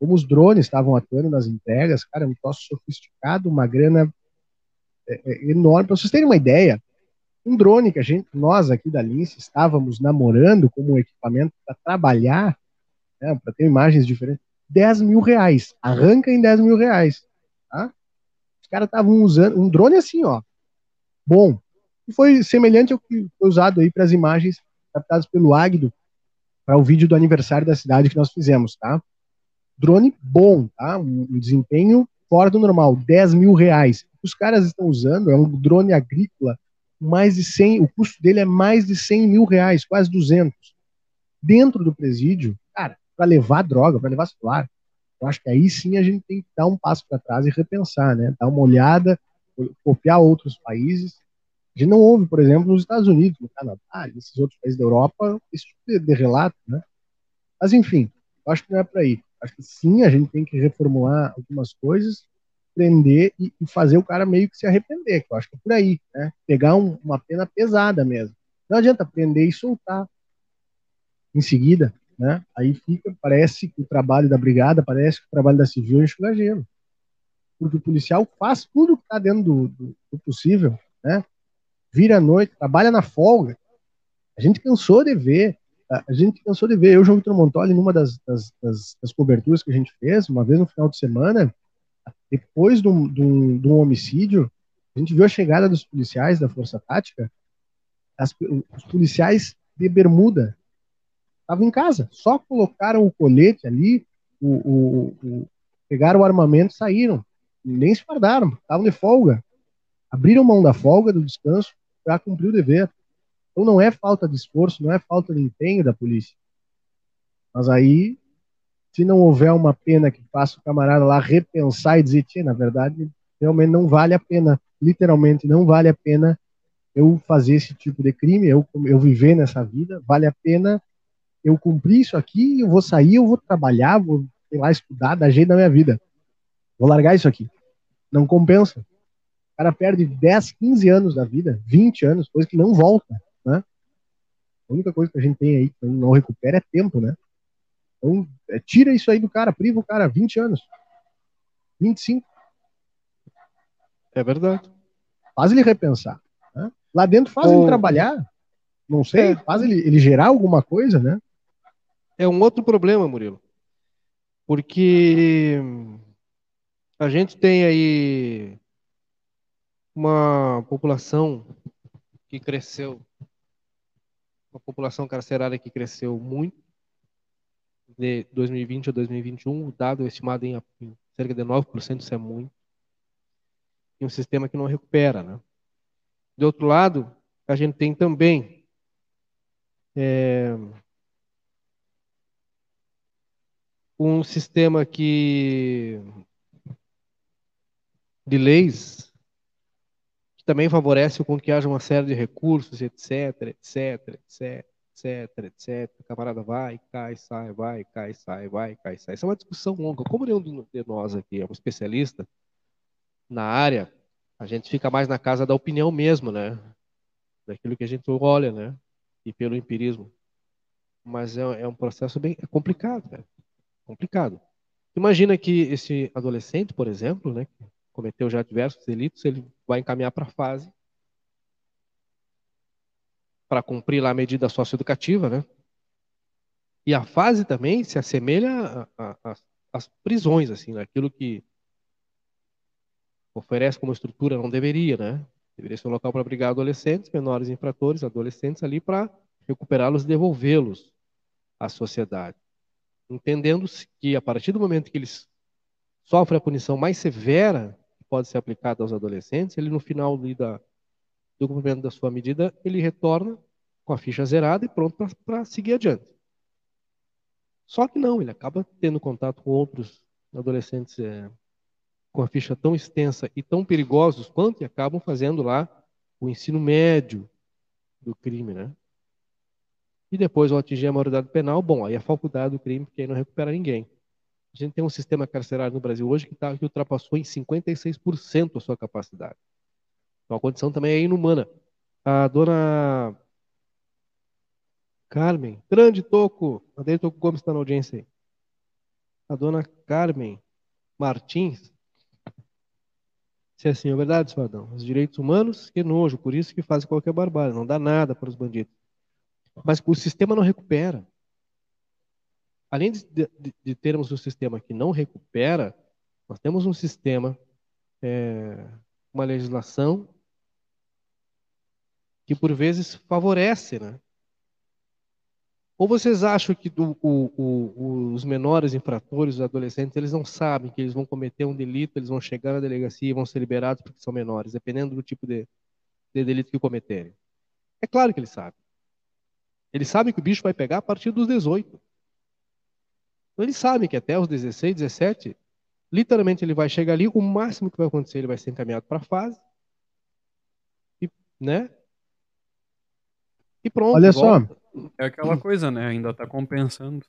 como os drones estavam atuando nas entregas, cara, é um troço sofisticado, uma grana é, é, enorme. Para vocês terem uma ideia, um drone que a gente, nós aqui da Lince estávamos namorando como um equipamento para trabalhar, né, para ter imagens diferentes, 10 mil reais. Arranca em 10 mil reais. Tá? Os caras estavam usando um drone assim, ó. Bom. E foi semelhante ao que foi usado aí para as imagens captadas pelo Agdo para o vídeo do aniversário da cidade que nós fizemos, tá? Drone bom, tá? Um desempenho fora do normal, 10 mil reais. Os caras estão usando é um drone agrícola, mais de 100, o custo dele é mais de 100 mil reais, quase 200. Dentro do presídio, cara, para levar droga, para levar celular. Eu acho que aí sim a gente tem que dar um passo para trás e repensar, né? Dar uma olhada, copiar outros países. A gente não ouve, por exemplo, nos Estados Unidos, no Canadá, nesses outros países da Europa, esse tipo de, de relato, né? Mas enfim, eu acho que não é para aí. Acho que sim, a gente tem que reformular algumas coisas, prender e, e, fazer o cara meio que se arrepender, que eu acho que é por aí, né? Pegar um, uma pena pesada mesmo. Não adianta prender e soltar. Em seguida, né? Aí fica, parece que o trabalho da brigada, parece que o trabalho da civil é gelo. Porque o policial faz tudo que está dentro do, do, do, possível, né? Vira à noite, trabalha na folga. A gente cansou de ver, a gente cansou de ver, eu, João Vitor Montoli, numa das, das, das, das coberturas que a gente fez, uma vez no final de semana, depois de um, de, um, de um, homicídio, a gente viu a chegada dos policiais da Força Tática, as, os policiais de bermuda, Estavam em casa, só colocaram o colete ali, o, o, o pegaram o armamento saíram. Nem se fardaram, estavam de folga. Abriram mão da folga, do descanso, para cumprir o dever. Então não é falta de esforço, não é falta de empenho da polícia. Mas aí, se não houver uma pena que faça o camarada lá repensar e dizer, na verdade, realmente não vale a pena, literalmente não vale a pena eu fazer esse tipo de crime, eu, eu viver nessa vida, vale a pena eu cumpri isso aqui, eu vou sair, eu vou trabalhar, vou, sei lá, estudar, dar jeito na minha vida. Vou largar isso aqui. Não compensa. O cara perde 10, 15 anos da vida, 20 anos, coisa que não volta, né? A única coisa que a gente tem aí que não recupera é tempo, né? Então, é, tira isso aí do cara, priva o cara 20 anos. 25. É verdade. Faz ele repensar. Né? Lá dentro faz ele trabalhar. Não sei, é. faz ele, ele gerar alguma coisa, né? é um outro problema, Murilo. Porque a gente tem aí uma população que cresceu, uma população carcerária que cresceu muito de 2020 a 2021, o dado é estimado em, cerca de 9%, isso é muito. E um sistema que não recupera, né? De outro lado, a gente tem também é, um sistema que de leis que também favorece com que haja uma série de recursos, etc, etc, etc, etc, etc. O camarada vai, cai, sai, vai, cai, sai, vai, cai, sai. Isso é uma discussão longa. Como nenhum de nós aqui é um especialista na área, a gente fica mais na casa da opinião mesmo, né? Daquilo que a gente olha, né? E pelo empirismo. Mas é, é um processo bem é complicado, né? complicado. Imagina que esse adolescente, por exemplo, né, cometeu já diversos delitos, ele vai encaminhar para a fase para cumprir lá a medida socioeducativa, né? E a fase também se assemelha às prisões, assim, naquilo que oferece como estrutura não deveria, né? Deveria ser um local para abrigar adolescentes, menores infratores, adolescentes ali para recuperá-los e devolvê-los à sociedade entendendo-se que a partir do momento que eles sofrem a punição mais severa que pode ser aplicada aos adolescentes, ele no final da, do cumprimento da sua medida, ele retorna com a ficha zerada e pronto para seguir adiante. Só que não, ele acaba tendo contato com outros adolescentes é, com a ficha tão extensa e tão perigosos quanto e acabam fazendo lá o ensino médio do crime, né? e depois ao atingir a maioridade penal, bom, aí é faculdade do crime, porque aí não recupera ninguém. A gente tem um sistema carcerário no Brasil hoje que, tá, que ultrapassou em 56% a sua capacidade. Então a condição também é inumana. A dona Carmen, grande Toco, a dele Toco Gomes está na audiência aí. A dona Carmen Martins, se assim, é verdade, cidadão. Os direitos humanos, que nojo, por isso que fazem qualquer barbárie, não dá nada para os bandidos. Mas o sistema não recupera além de, de, de, termos um sistema que não recupera, nós temos um sistema, é, uma legislação que por vezes favorece, né? Ou vocês acham que do, o, o, os menores infratores, os adolescentes, eles não sabem que eles vão cometer um delito, eles vão chegar na delegacia e vão ser liberados porque são menores, dependendo do tipo de, de delito que cometerem? É claro que eles sabem. Eles sabem que o bicho vai pegar a partir dos 18. Então eles sabem que até os 16, 17, literalmente ele vai chegar ali, o máximo que vai acontecer, ele vai ser encaminhado para a fase. E, né? E pronto. Olha só. É aquela coisa, né? Ainda está compensando.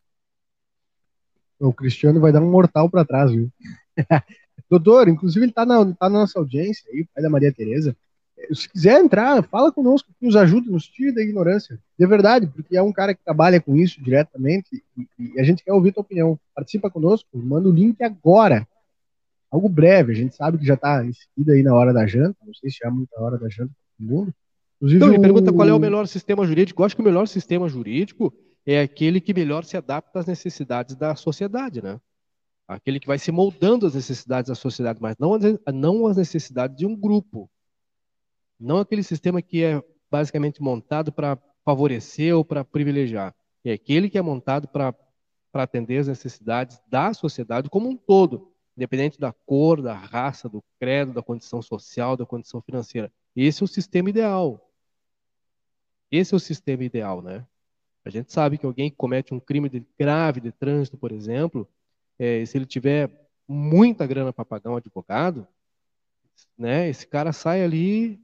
O Cristiano vai dar um mortal para trás, viu? [laughs] Doutor, inclusive ele está na, tá na nossa audiência aí, pai da Maria Tereza se quiser entrar, fala conosco, nos ajuda, nos tira da ignorância. De verdade, porque é um cara que trabalha com isso diretamente e, e a gente quer ouvir tua opinião. Participa conosco, manda o link agora. Algo breve, a gente sabe que já está em seguida aí na hora da janta, não sei se é muita hora da janta para todo mundo. Inclusive, então, ele pergunta qual é o melhor sistema jurídico. Eu acho que o melhor sistema jurídico é aquele que melhor se adapta às necessidades da sociedade, né? Aquele que vai se moldando às necessidades da sociedade, mas não, não às necessidades de um grupo. Não aquele sistema que é basicamente montado para favorecer ou para privilegiar. É aquele que é montado para atender as necessidades da sociedade como um todo, independente da cor, da raça, do credo, da condição social, da condição financeira. Esse é o sistema ideal. Esse é o sistema ideal, né? A gente sabe que alguém que comete um crime de, grave de trânsito, por exemplo, é, se ele tiver muita grana para pagar um advogado, né, esse cara sai ali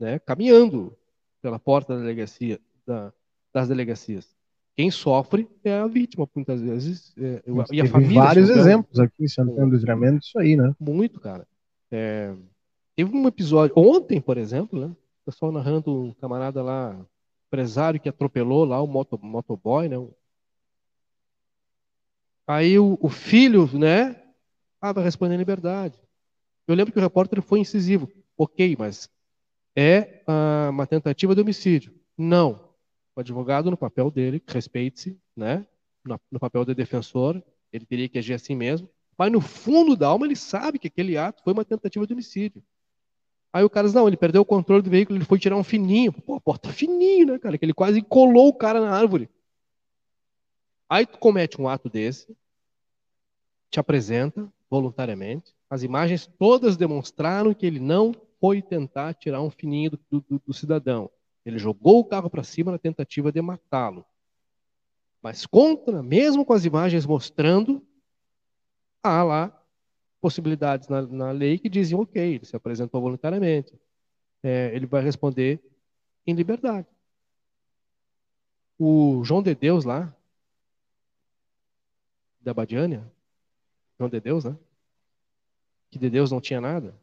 né, caminhando pela porta da delegacia, da, das delegacias. Quem sofre é a vítima, muitas vezes, é, e a família. vários exemplos aqui em Santana do Livramento, isso aí, né? Muito, cara. É, teve um episódio, ontem, por exemplo, né? O pessoal narrando um camarada lá, empresário que atropelou lá o moto, motoboy, né? Aí o, o filho, né? Ah, vai responder em liberdade. Eu lembro que o repórter foi incisivo. Ok, mas é ah, uma tentativa de homicídio. Não. O advogado, no papel dele, respeite-se, né? No, no, papel de defensor, ele teria que agir assim mesmo. Mas no fundo da alma, ele sabe que aquele ato foi uma tentativa de homicídio. Aí o cara diz, não, ele perdeu o controle do veículo, ele foi tirar um fininho. Pô, porta tá fininho, né, cara? Que ele quase colou o cara na árvore. Aí tu comete um ato desse, te apresenta voluntariamente, as imagens todas demonstraram que ele não foi tentar tirar um fininho do, do, do cidadão. Ele jogou o carro para cima na tentativa de matá-lo. Mas contra, mesmo com as imagens mostrando, há lá possibilidades na, na lei que dizem, ok, ele se apresentou voluntariamente. É, ele vai responder em liberdade. O João de Deus lá, da Badiânia, João de Deus, né? Que de Deus não tinha nada.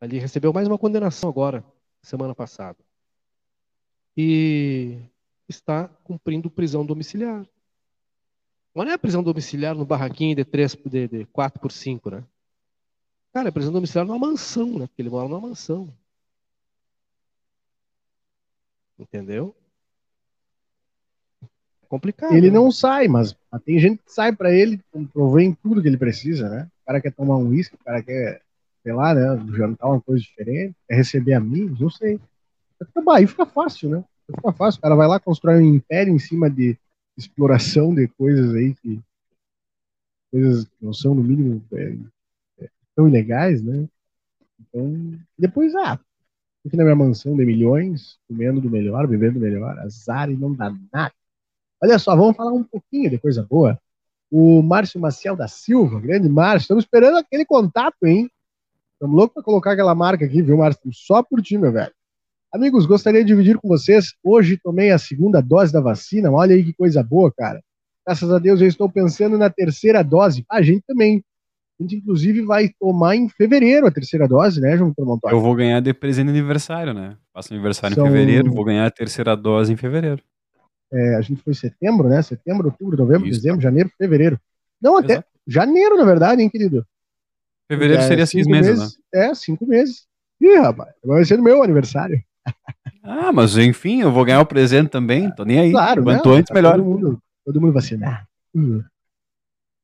Ali recebeu mais uma condenação agora, semana passada. E está cumprindo prisão domiciliar. Não é prisão domiciliar no barraquinho de, 3, de, de 4 por 5, né? Cara, é prisão domiciliar numa mansão, né? Porque ele mora numa mansão. Entendeu? É complicado. Ele né? não sai, mas tem gente que sai para ele, provém tudo que ele precisa, né? O cara quer tomar um uísque, o cara quer sei lá, né? Jantar uma coisa diferente, é receber amigos, não sei. Aí fica fácil, né? Fica fácil. O cara vai lá, constrói um império em cima de exploração de coisas aí que. coisas que não são, no mínimo, é, é, tão ilegais, né? Então, depois, ah, aqui na minha mansão de milhões, comendo do melhor, bebendo do melhor, azar e não dá nada. Olha só, vamos falar um pouquinho de coisa boa. O Márcio Maciel da Silva, grande Márcio, estamos esperando aquele contato, hein? Estamos loucos para colocar aquela marca aqui, viu, Márcio? Só por ti, meu velho. Amigos, gostaria de dividir com vocês. Hoje tomei a segunda dose da vacina. Olha aí que coisa boa, cara. Graças a Deus eu estou pensando na terceira dose. A gente também. A gente, inclusive, vai tomar em fevereiro a terceira dose, né, João Montoya? Eu vou ganhar de presente de aniversário, né? Faço aniversário São- em fevereiro, vou ganhar a terceira dose em fevereiro. É, a gente foi em setembro, né? Setembro, outubro, novembro, Isso. dezembro, janeiro, fevereiro. Não, até Exato. janeiro, na verdade, hein, querido? Fevereiro É, seria seis cinco meses, né? É, cinco meses. Ih, rapaz, vai ser no meu aniversário. Ah, mas enfim, eu vou ganhar o presente também, tô nem aí. Claro, Quanto né? antes, Tá melhor. Todo mundo, todo mundo vacinado. Hum.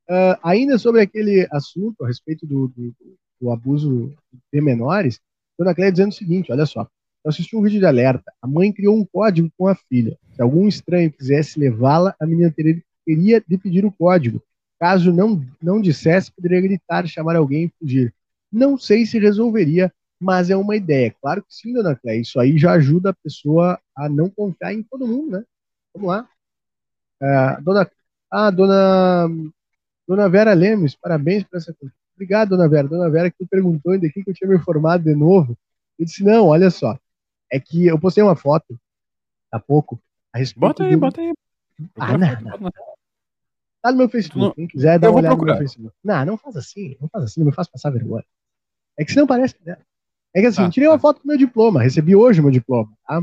Ah, ainda sobre aquele assunto a respeito do, do- do abuso de menores, Dona Cléia dizendo o seguinte: olha só, eu assisti um vídeo de alerta. A mãe criou um código com a filha. Se algum estranho quisesse levá-la, a menina teria, teria de pedir o código. Caso não, não dissesse, poderia gritar, chamar alguém e fugir. Não sei se resolveria, mas é uma ideia. Claro que sim, dona Cléia. Isso aí já ajuda a pessoa a não confiar em todo mundo, né? Vamos lá. Ah, dona, ah, dona, dona Vera Lemes, parabéns por essa coisa. Obrigado, dona Vera. Dona Vera que me perguntou ainda aqui que eu tinha me informado de novo. Eu disse, não, olha só. É que eu postei uma foto há pouco a respeito Bota aí, do... bota aí. Ah, não, não. Na- Tá no meu Facebook. Não- Quem quiser dar Eu uma olhada no meu procurar. Facebook. Não, não faz assim. Não faz assim. Não me faz passar vergonha. É que senão parece. né? É que assim, Tá, tirei uma tá. foto do meu diploma. Recebi hoje meu diploma. Tá?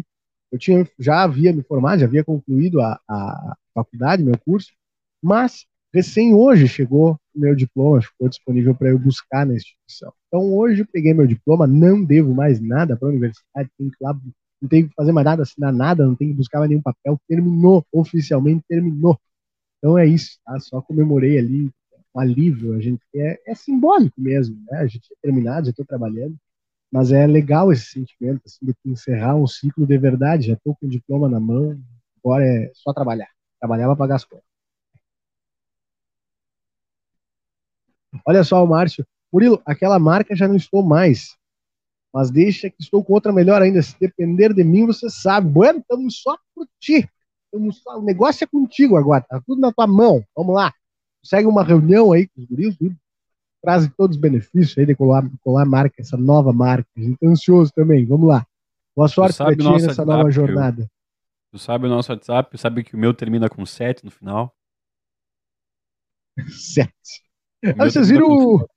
Eu tinha, já havia me formado, já havia concluído a, a faculdade, meu curso. Mas recém hoje chegou o meu diploma. Ficou disponível para eu buscar na instituição. Então hoje peguei meu diploma. Não devo mais nada para a universidade. Tenho que lá, não tenho que fazer mais nada, assinar nada. Não tenho que buscar mais nenhum papel. Terminou. Oficialmente terminou. Então é isso, tá? Só comemorei ali um alívio. A gente é, é simbólico mesmo, né? A gente é terminado, já estou trabalhando, mas é legal esse sentimento assim, de encerrar um ciclo de verdade. Já estou com o diploma na mão, agora é só trabalhar, trabalhar para pagar as contas. Olha só o Márcio, Murilo, aquela marca já não estou mais, mas deixa que estou com outra melhor ainda. Se depender de mim, você sabe. Bueno, estamos só por ti. Só- O negócio é contigo agora, tá tudo na tua mão. Vamos lá. Segue uma reunião aí com os guris, tudo. Trazem todos os benefícios aí de colar, colar a marca, essa nova marca. A gente tá ansioso também. Vamos lá. Boa sorte pra ti nessa WhatsApp, nova jornada. Tu sabe o nosso WhatsApp, sabe que o meu termina com 7 no final. [laughs] Certo. O Ah, meu vocês viram o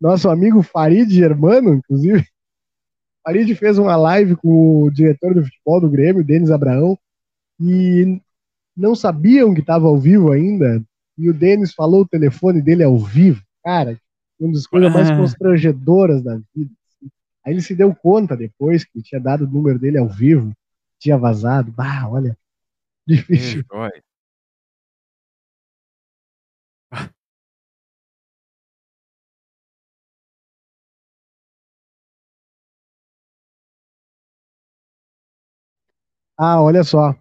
nosso amigo Farid Germano, inclusive? Farid fez uma live com o diretor do futebol do Grêmio, Denis Abraão, e não sabiam que estava ao vivo ainda. E o Denis falou o telefone dele ao vivo. Cara, uma das coisas mais Ah. constrangedoras da vida. assim. Aí ele se deu conta depois que tinha dado o número dele ao vivo, tinha vazado. Bah, olha, [laughs] difícil. Joia. Ah, olha só.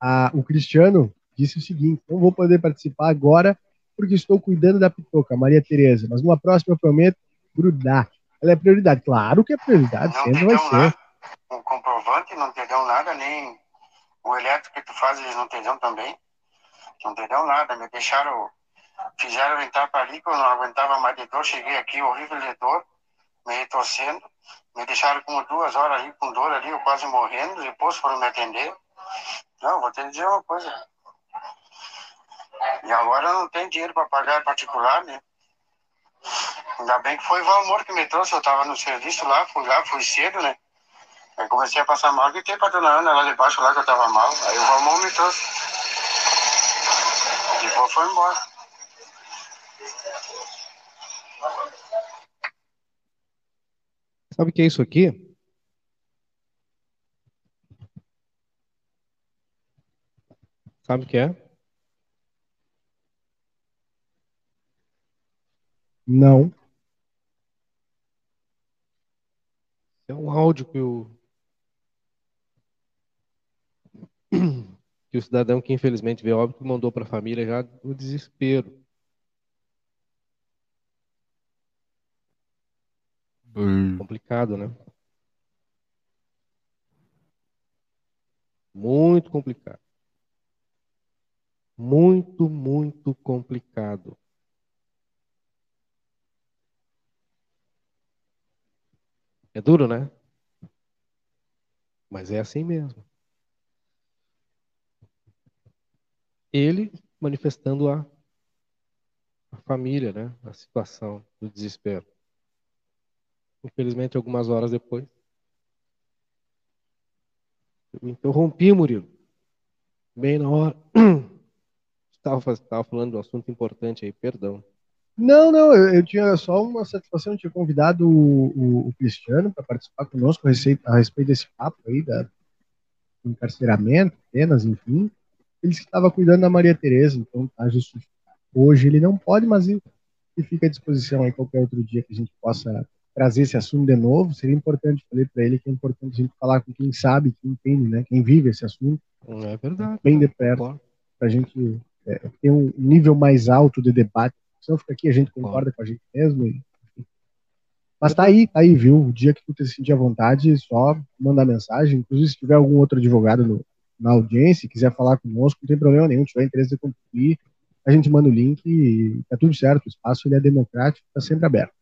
Ah, o Cristiano disse o seguinte: não vou poder participar agora porque estou cuidando da Pitoca, Maria Tereza, mas numa próxima eu prometo grudar. Ela é prioridade. Claro que é prioridade, Não sempre vai ser. nada. O comprovante não te dão nada, nem o elétrico que tu faz, eles não te dão também. Não te dão nada. Me deixaram, fizeram entrar para ali, que eu não aguentava mais de dor. Cheguei aqui, horrível de dor, me retorcendo. Me deixaram como duas horas ali, com dor ali, eu quase morrendo. Depois foram me atender. Não, vou te dizer uma coisa. E agora não tem dinheiro para pagar particular, né? Ainda bem que foi o Valmor que me trouxe. Eu estava no serviço lá, fui lá, fui cedo, né? Aí comecei a passar mal, gritei pra dona Ana lá debaixo lá que eu tava mal. Aí o Valmor me trouxe. Depois foi embora. Sabe o que é isso aqui? Sabe o que é? Não. É um áudio que o que o cidadão que infelizmente veio óbito mandou para a família já no desespero. Hum. Complicado, né? Muito complicado. Muito, muito complicado. É duro, né? Mas é assim mesmo. ele manifestando a, a família, né? A situação do desespero. Infelizmente, algumas horas depois, eu interrompi, Murilo. Bem na hora. [clears throat] Estava, estava falando de um assunto importante aí, perdão. Não, não, eu, eu tinha só uma satisfação, eu tinha convidado o, o, o Cristiano para participar conosco a respeito, a respeito desse papo aí, da, do encarceramento, penas, enfim. Ele estava cuidando da Maria Tereza, então tá justificado. Hoje ele não pode, mas ele, ele fica à disposição aí qualquer outro dia que a gente possa trazer esse assunto de novo. Seria importante, falei para ele que é importante a gente falar com quem sabe, quem entende, né, quem vive esse assunto. É verdade. Bem de perto, para a gente é, ter um nível mais alto de debate senão fica aqui, a gente concorda com a gente mesmo. E, mas tá aí, tá aí, viu? O dia que tu te sentir à vontade, só mandar mensagem. Inclusive, se tiver algum outro advogado no, na audiência e quiser falar conosco, não tem problema nenhum. Se tiver interesse de contribuir, a gente manda o link e tá tudo certo. O espaço ele é democrático, tá sempre aberto.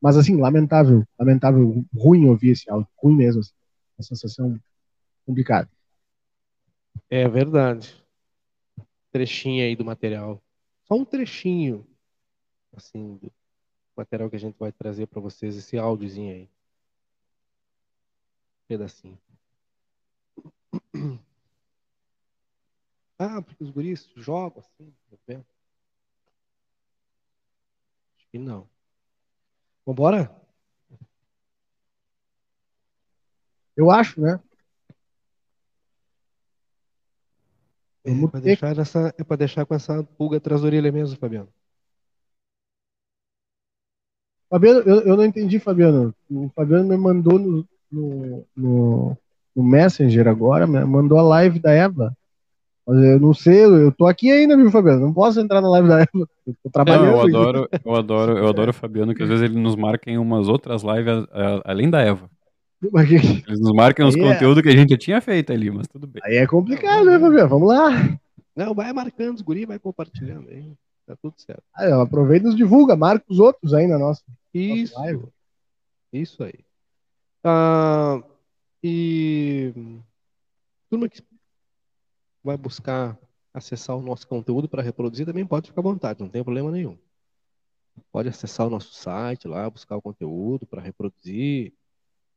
Mas assim, lamentável, lamentável, ruim ouvir esse áudio, ruim mesmo, assim, uma sensação complicada. É verdade. Trechinho aí do material só um trechinho assim do material que a gente vai trazer para vocês esse áudiozinho aí. Um pedacinho. Ah, porque os guris jogam assim, tá vendo? Acho que não. Vambora? Eu acho, né? É para deixar, essa, é deixar com essa pulga atrás da orelha mesmo, Fabiano. Fabiano, eu, eu não entendi, Fabiano. O Fabiano me mandou no, no, no, no Messenger agora, mandou a live da Eva. Mas eu não sei, eu tô aqui ainda, viu, Fabiano? Não posso entrar na live da Eva. Eu tô trabalhando. Não, eu adoro, eu adoro, eu adoro o Fabiano, que às vezes ele nos marca em umas outras lives além da Eva. Eles nos marcam os é- conteúdos que a gente já tinha feito ali, mas tudo bem. Aí é complicado, né, Fabiano? Vamos lá. Não, vai marcando os guri, vai compartilhando aí. Tá tudo certo. Aí, aproveita e nos divulga, marca os outros aí na nossa. Isso. Nossa isso aí. Ah, e turma que vai buscar acessar o nosso conteúdo para reproduzir também pode ficar à vontade, não tem problema nenhum. Pode acessar o nosso site lá, buscar o conteúdo para reproduzir,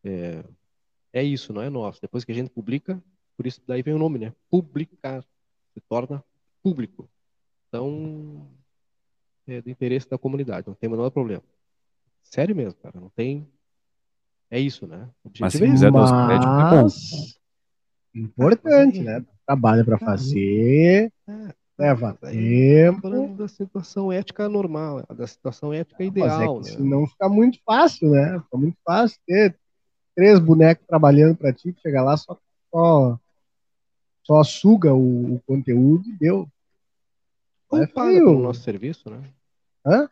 é, é isso, não é nosso. Depois que a gente publica, por isso daí vem o nome, né? Publicar. Se torna público. Então, é do interesse da comunidade, não tem o menor problema. Sério mesmo, cara, não tem. É isso, né? Mas se é quiser dar os créditos, é bom. Importante, né? Trabalha para fazer, é, leva tempo. Falando da situação ética normal, da situação ética ideal. Mas é né? não fica muito fácil, né? Fica muito fácil ter três bonecos trabalhando para ti, chega lá só, só, só suga o, o conteúdo e deu. Ou é paga pelo nosso serviço, né? Hã?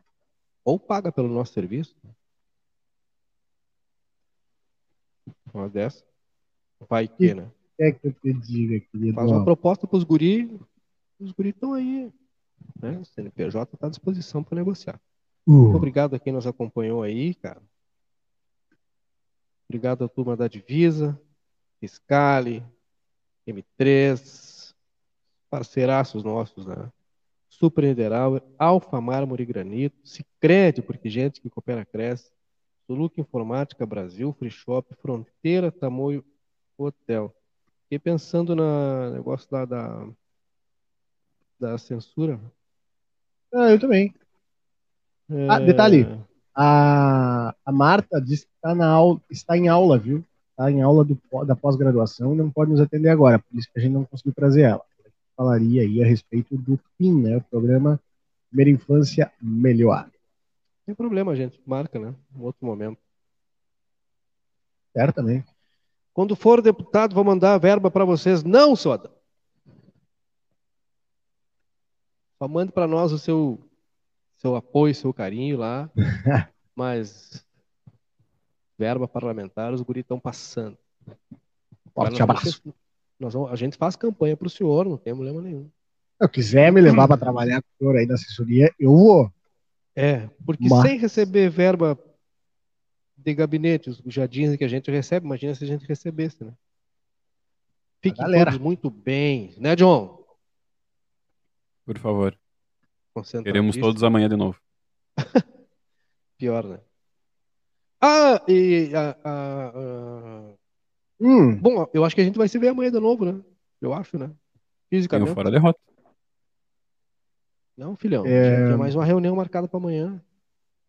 Ou paga pelo nosso serviço. Uma dessa. Vai que, né? É que eu te diga, querido. Faz uma proposta para os guri. Os guri estão aí. Né? O CNPJ está à disposição para negociar. Uh. Muito obrigado a quem nos acompanhou aí, cara. Obrigado à turma da Divisa, Fiscale, M3, parceiraços nossos, né? Super Niederauer, Alfa Mármore e Granito, Cicred, porque gente que coopera cresce, Soluca Informática Brasil, Free Shop, Fronteira, Tamoio, Hotel. Fiquei pensando no negócio lá da, da censura. Ah, eu também. É... Ah, detalhe, a, a Marta disse que está, na aula, está em aula, viu? Está em aula do, da pós-graduação e não pode nos atender agora, por isso que a gente não conseguiu trazer ela. Falaria aí a respeito do PIN, né? O programa Primeira Infância Melhor. Tem problema, gente. Marca, né? Um outro momento. Certamente. Quando for deputado, vou mandar a verba para vocês. Não, Soda. Só mande para nós o seu seu apoio, seu carinho lá. [laughs] mas verba parlamentar, os guris estão passando. Forte abraço. Nós vamos, a gente faz campanha para o senhor, não tem problema nenhum. Se quiser me levar para trabalhar com o senhor aí na assessoria, eu vou. É, porque mas... sem receber verba de gabinete, os jardins que a gente recebe, imagina se a gente recebesse, né? Fiquem todos muito bem, né, John? Por favor. Queremos todos amanhã de novo. [laughs] Pior, né? Ah, e. ah, ah, ah, Hum, Bom, eu acho que a gente vai se ver amanhã de novo, né? Eu acho, né? Tem Fisicamente. o fora derrota. Não, filhão. É. Tem mais uma reunião marcada pra amanhã.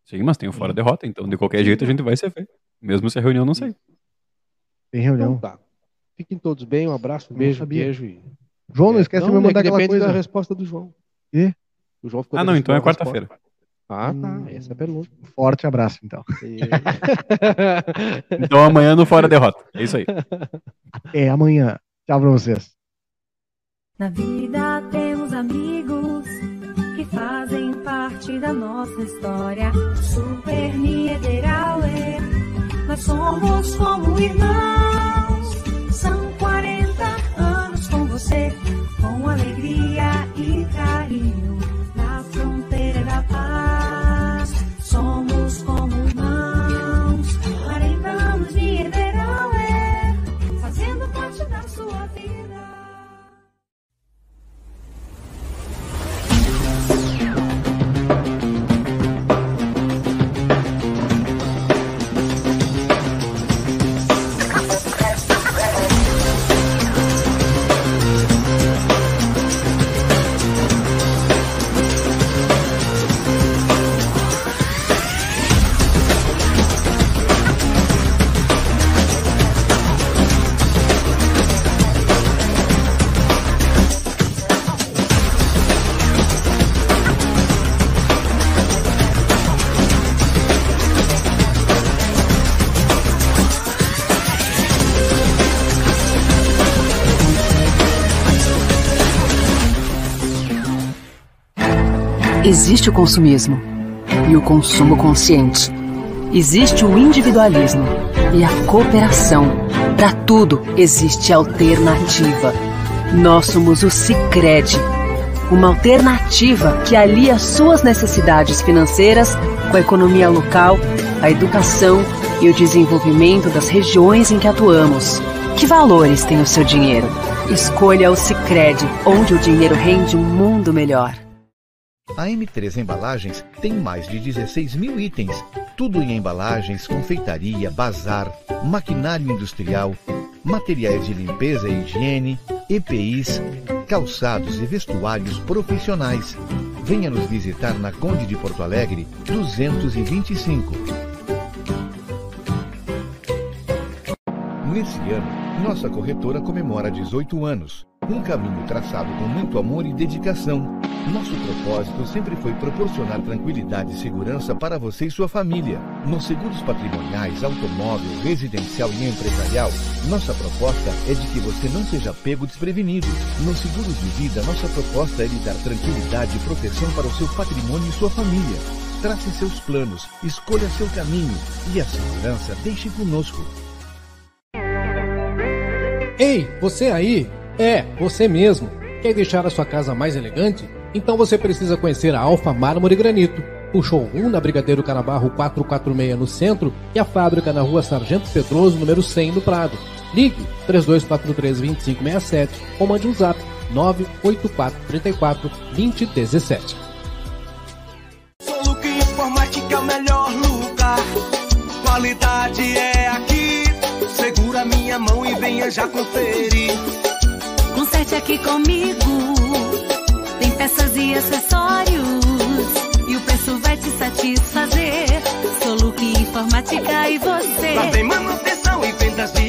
Sim, mas tem o fora derrota, então de qualquer jeito a gente vai se ver. Mesmo se a reunião não sair. tem Então reunião. tá. Fiquem todos bem, um abraço, um beijo, beijo e. João, não esquece de me é mandar que aquela coisa. da resposta do João. Quê? O João ficou Ah, não, então é quarta-feira. Ah, tá. Hum. Essa é a pergunta. Forte abraço, então. E- [laughs] Então amanhã no fora derrota. É isso aí. É amanhã. Tchau pra vocês. Na vida temos amigos que fazem parte da nossa história. Super Niederauer, nós somos como irmãos. São 40 anos com você, com alegria e carinho. Existe o consumismo e o consumo consciente. Existe o individualismo e a cooperação. Para tudo existe alternativa. Nós somos o Sicredi, uma alternativa que alia suas necessidades financeiras com a economia local, a educação e o desenvolvimento das regiões em que atuamos. Que valores tem o seu dinheiro? Escolha o Sicredi, onde o dinheiro rende um mundo melhor. A M3 Embalagens tem mais de 16 mil itens, tudo em embalagens, confeitaria, bazar, maquinário industrial, materiais de limpeza e higiene, EPIs, calçados e vestuários profissionais. Venha nos visitar na Conde de Porto Alegre, 225. Nesse ano, nossa corretora comemora 18 anos. Um caminho traçado com muito amor e dedicação. Nosso propósito sempre foi proporcionar tranquilidade e segurança para você e sua família. Nos seguros patrimoniais, automóvel, residencial e empresarial, nossa proposta é de que você não seja pego desprevenido. Nos seguros de vida, nossa proposta é lhe dar tranquilidade e proteção para o seu patrimônio e sua família. Trace seus planos, escolha seu caminho e a segurança deixe conosco. Ei, você aí? É, você mesmo. Quer deixar a sua casa mais elegante? Então você precisa conhecer a Alfa Mármore Granito. O showroom na Brigadeiro Canabarro 446 no centro e a fábrica na rua Sargento Pedroso, número 100 no Prado. Ligue 3243-2567 ou mande um zap 98434-2017. Soluque Informática é o melhor lugar. Qualidade é aqui. Segura minha mão e venha já conferir. Aqui comigo. Tem peças e acessórios. E o preço vai te satisfazer. Soluque Informática e você. Lá tem manutenção e vendas de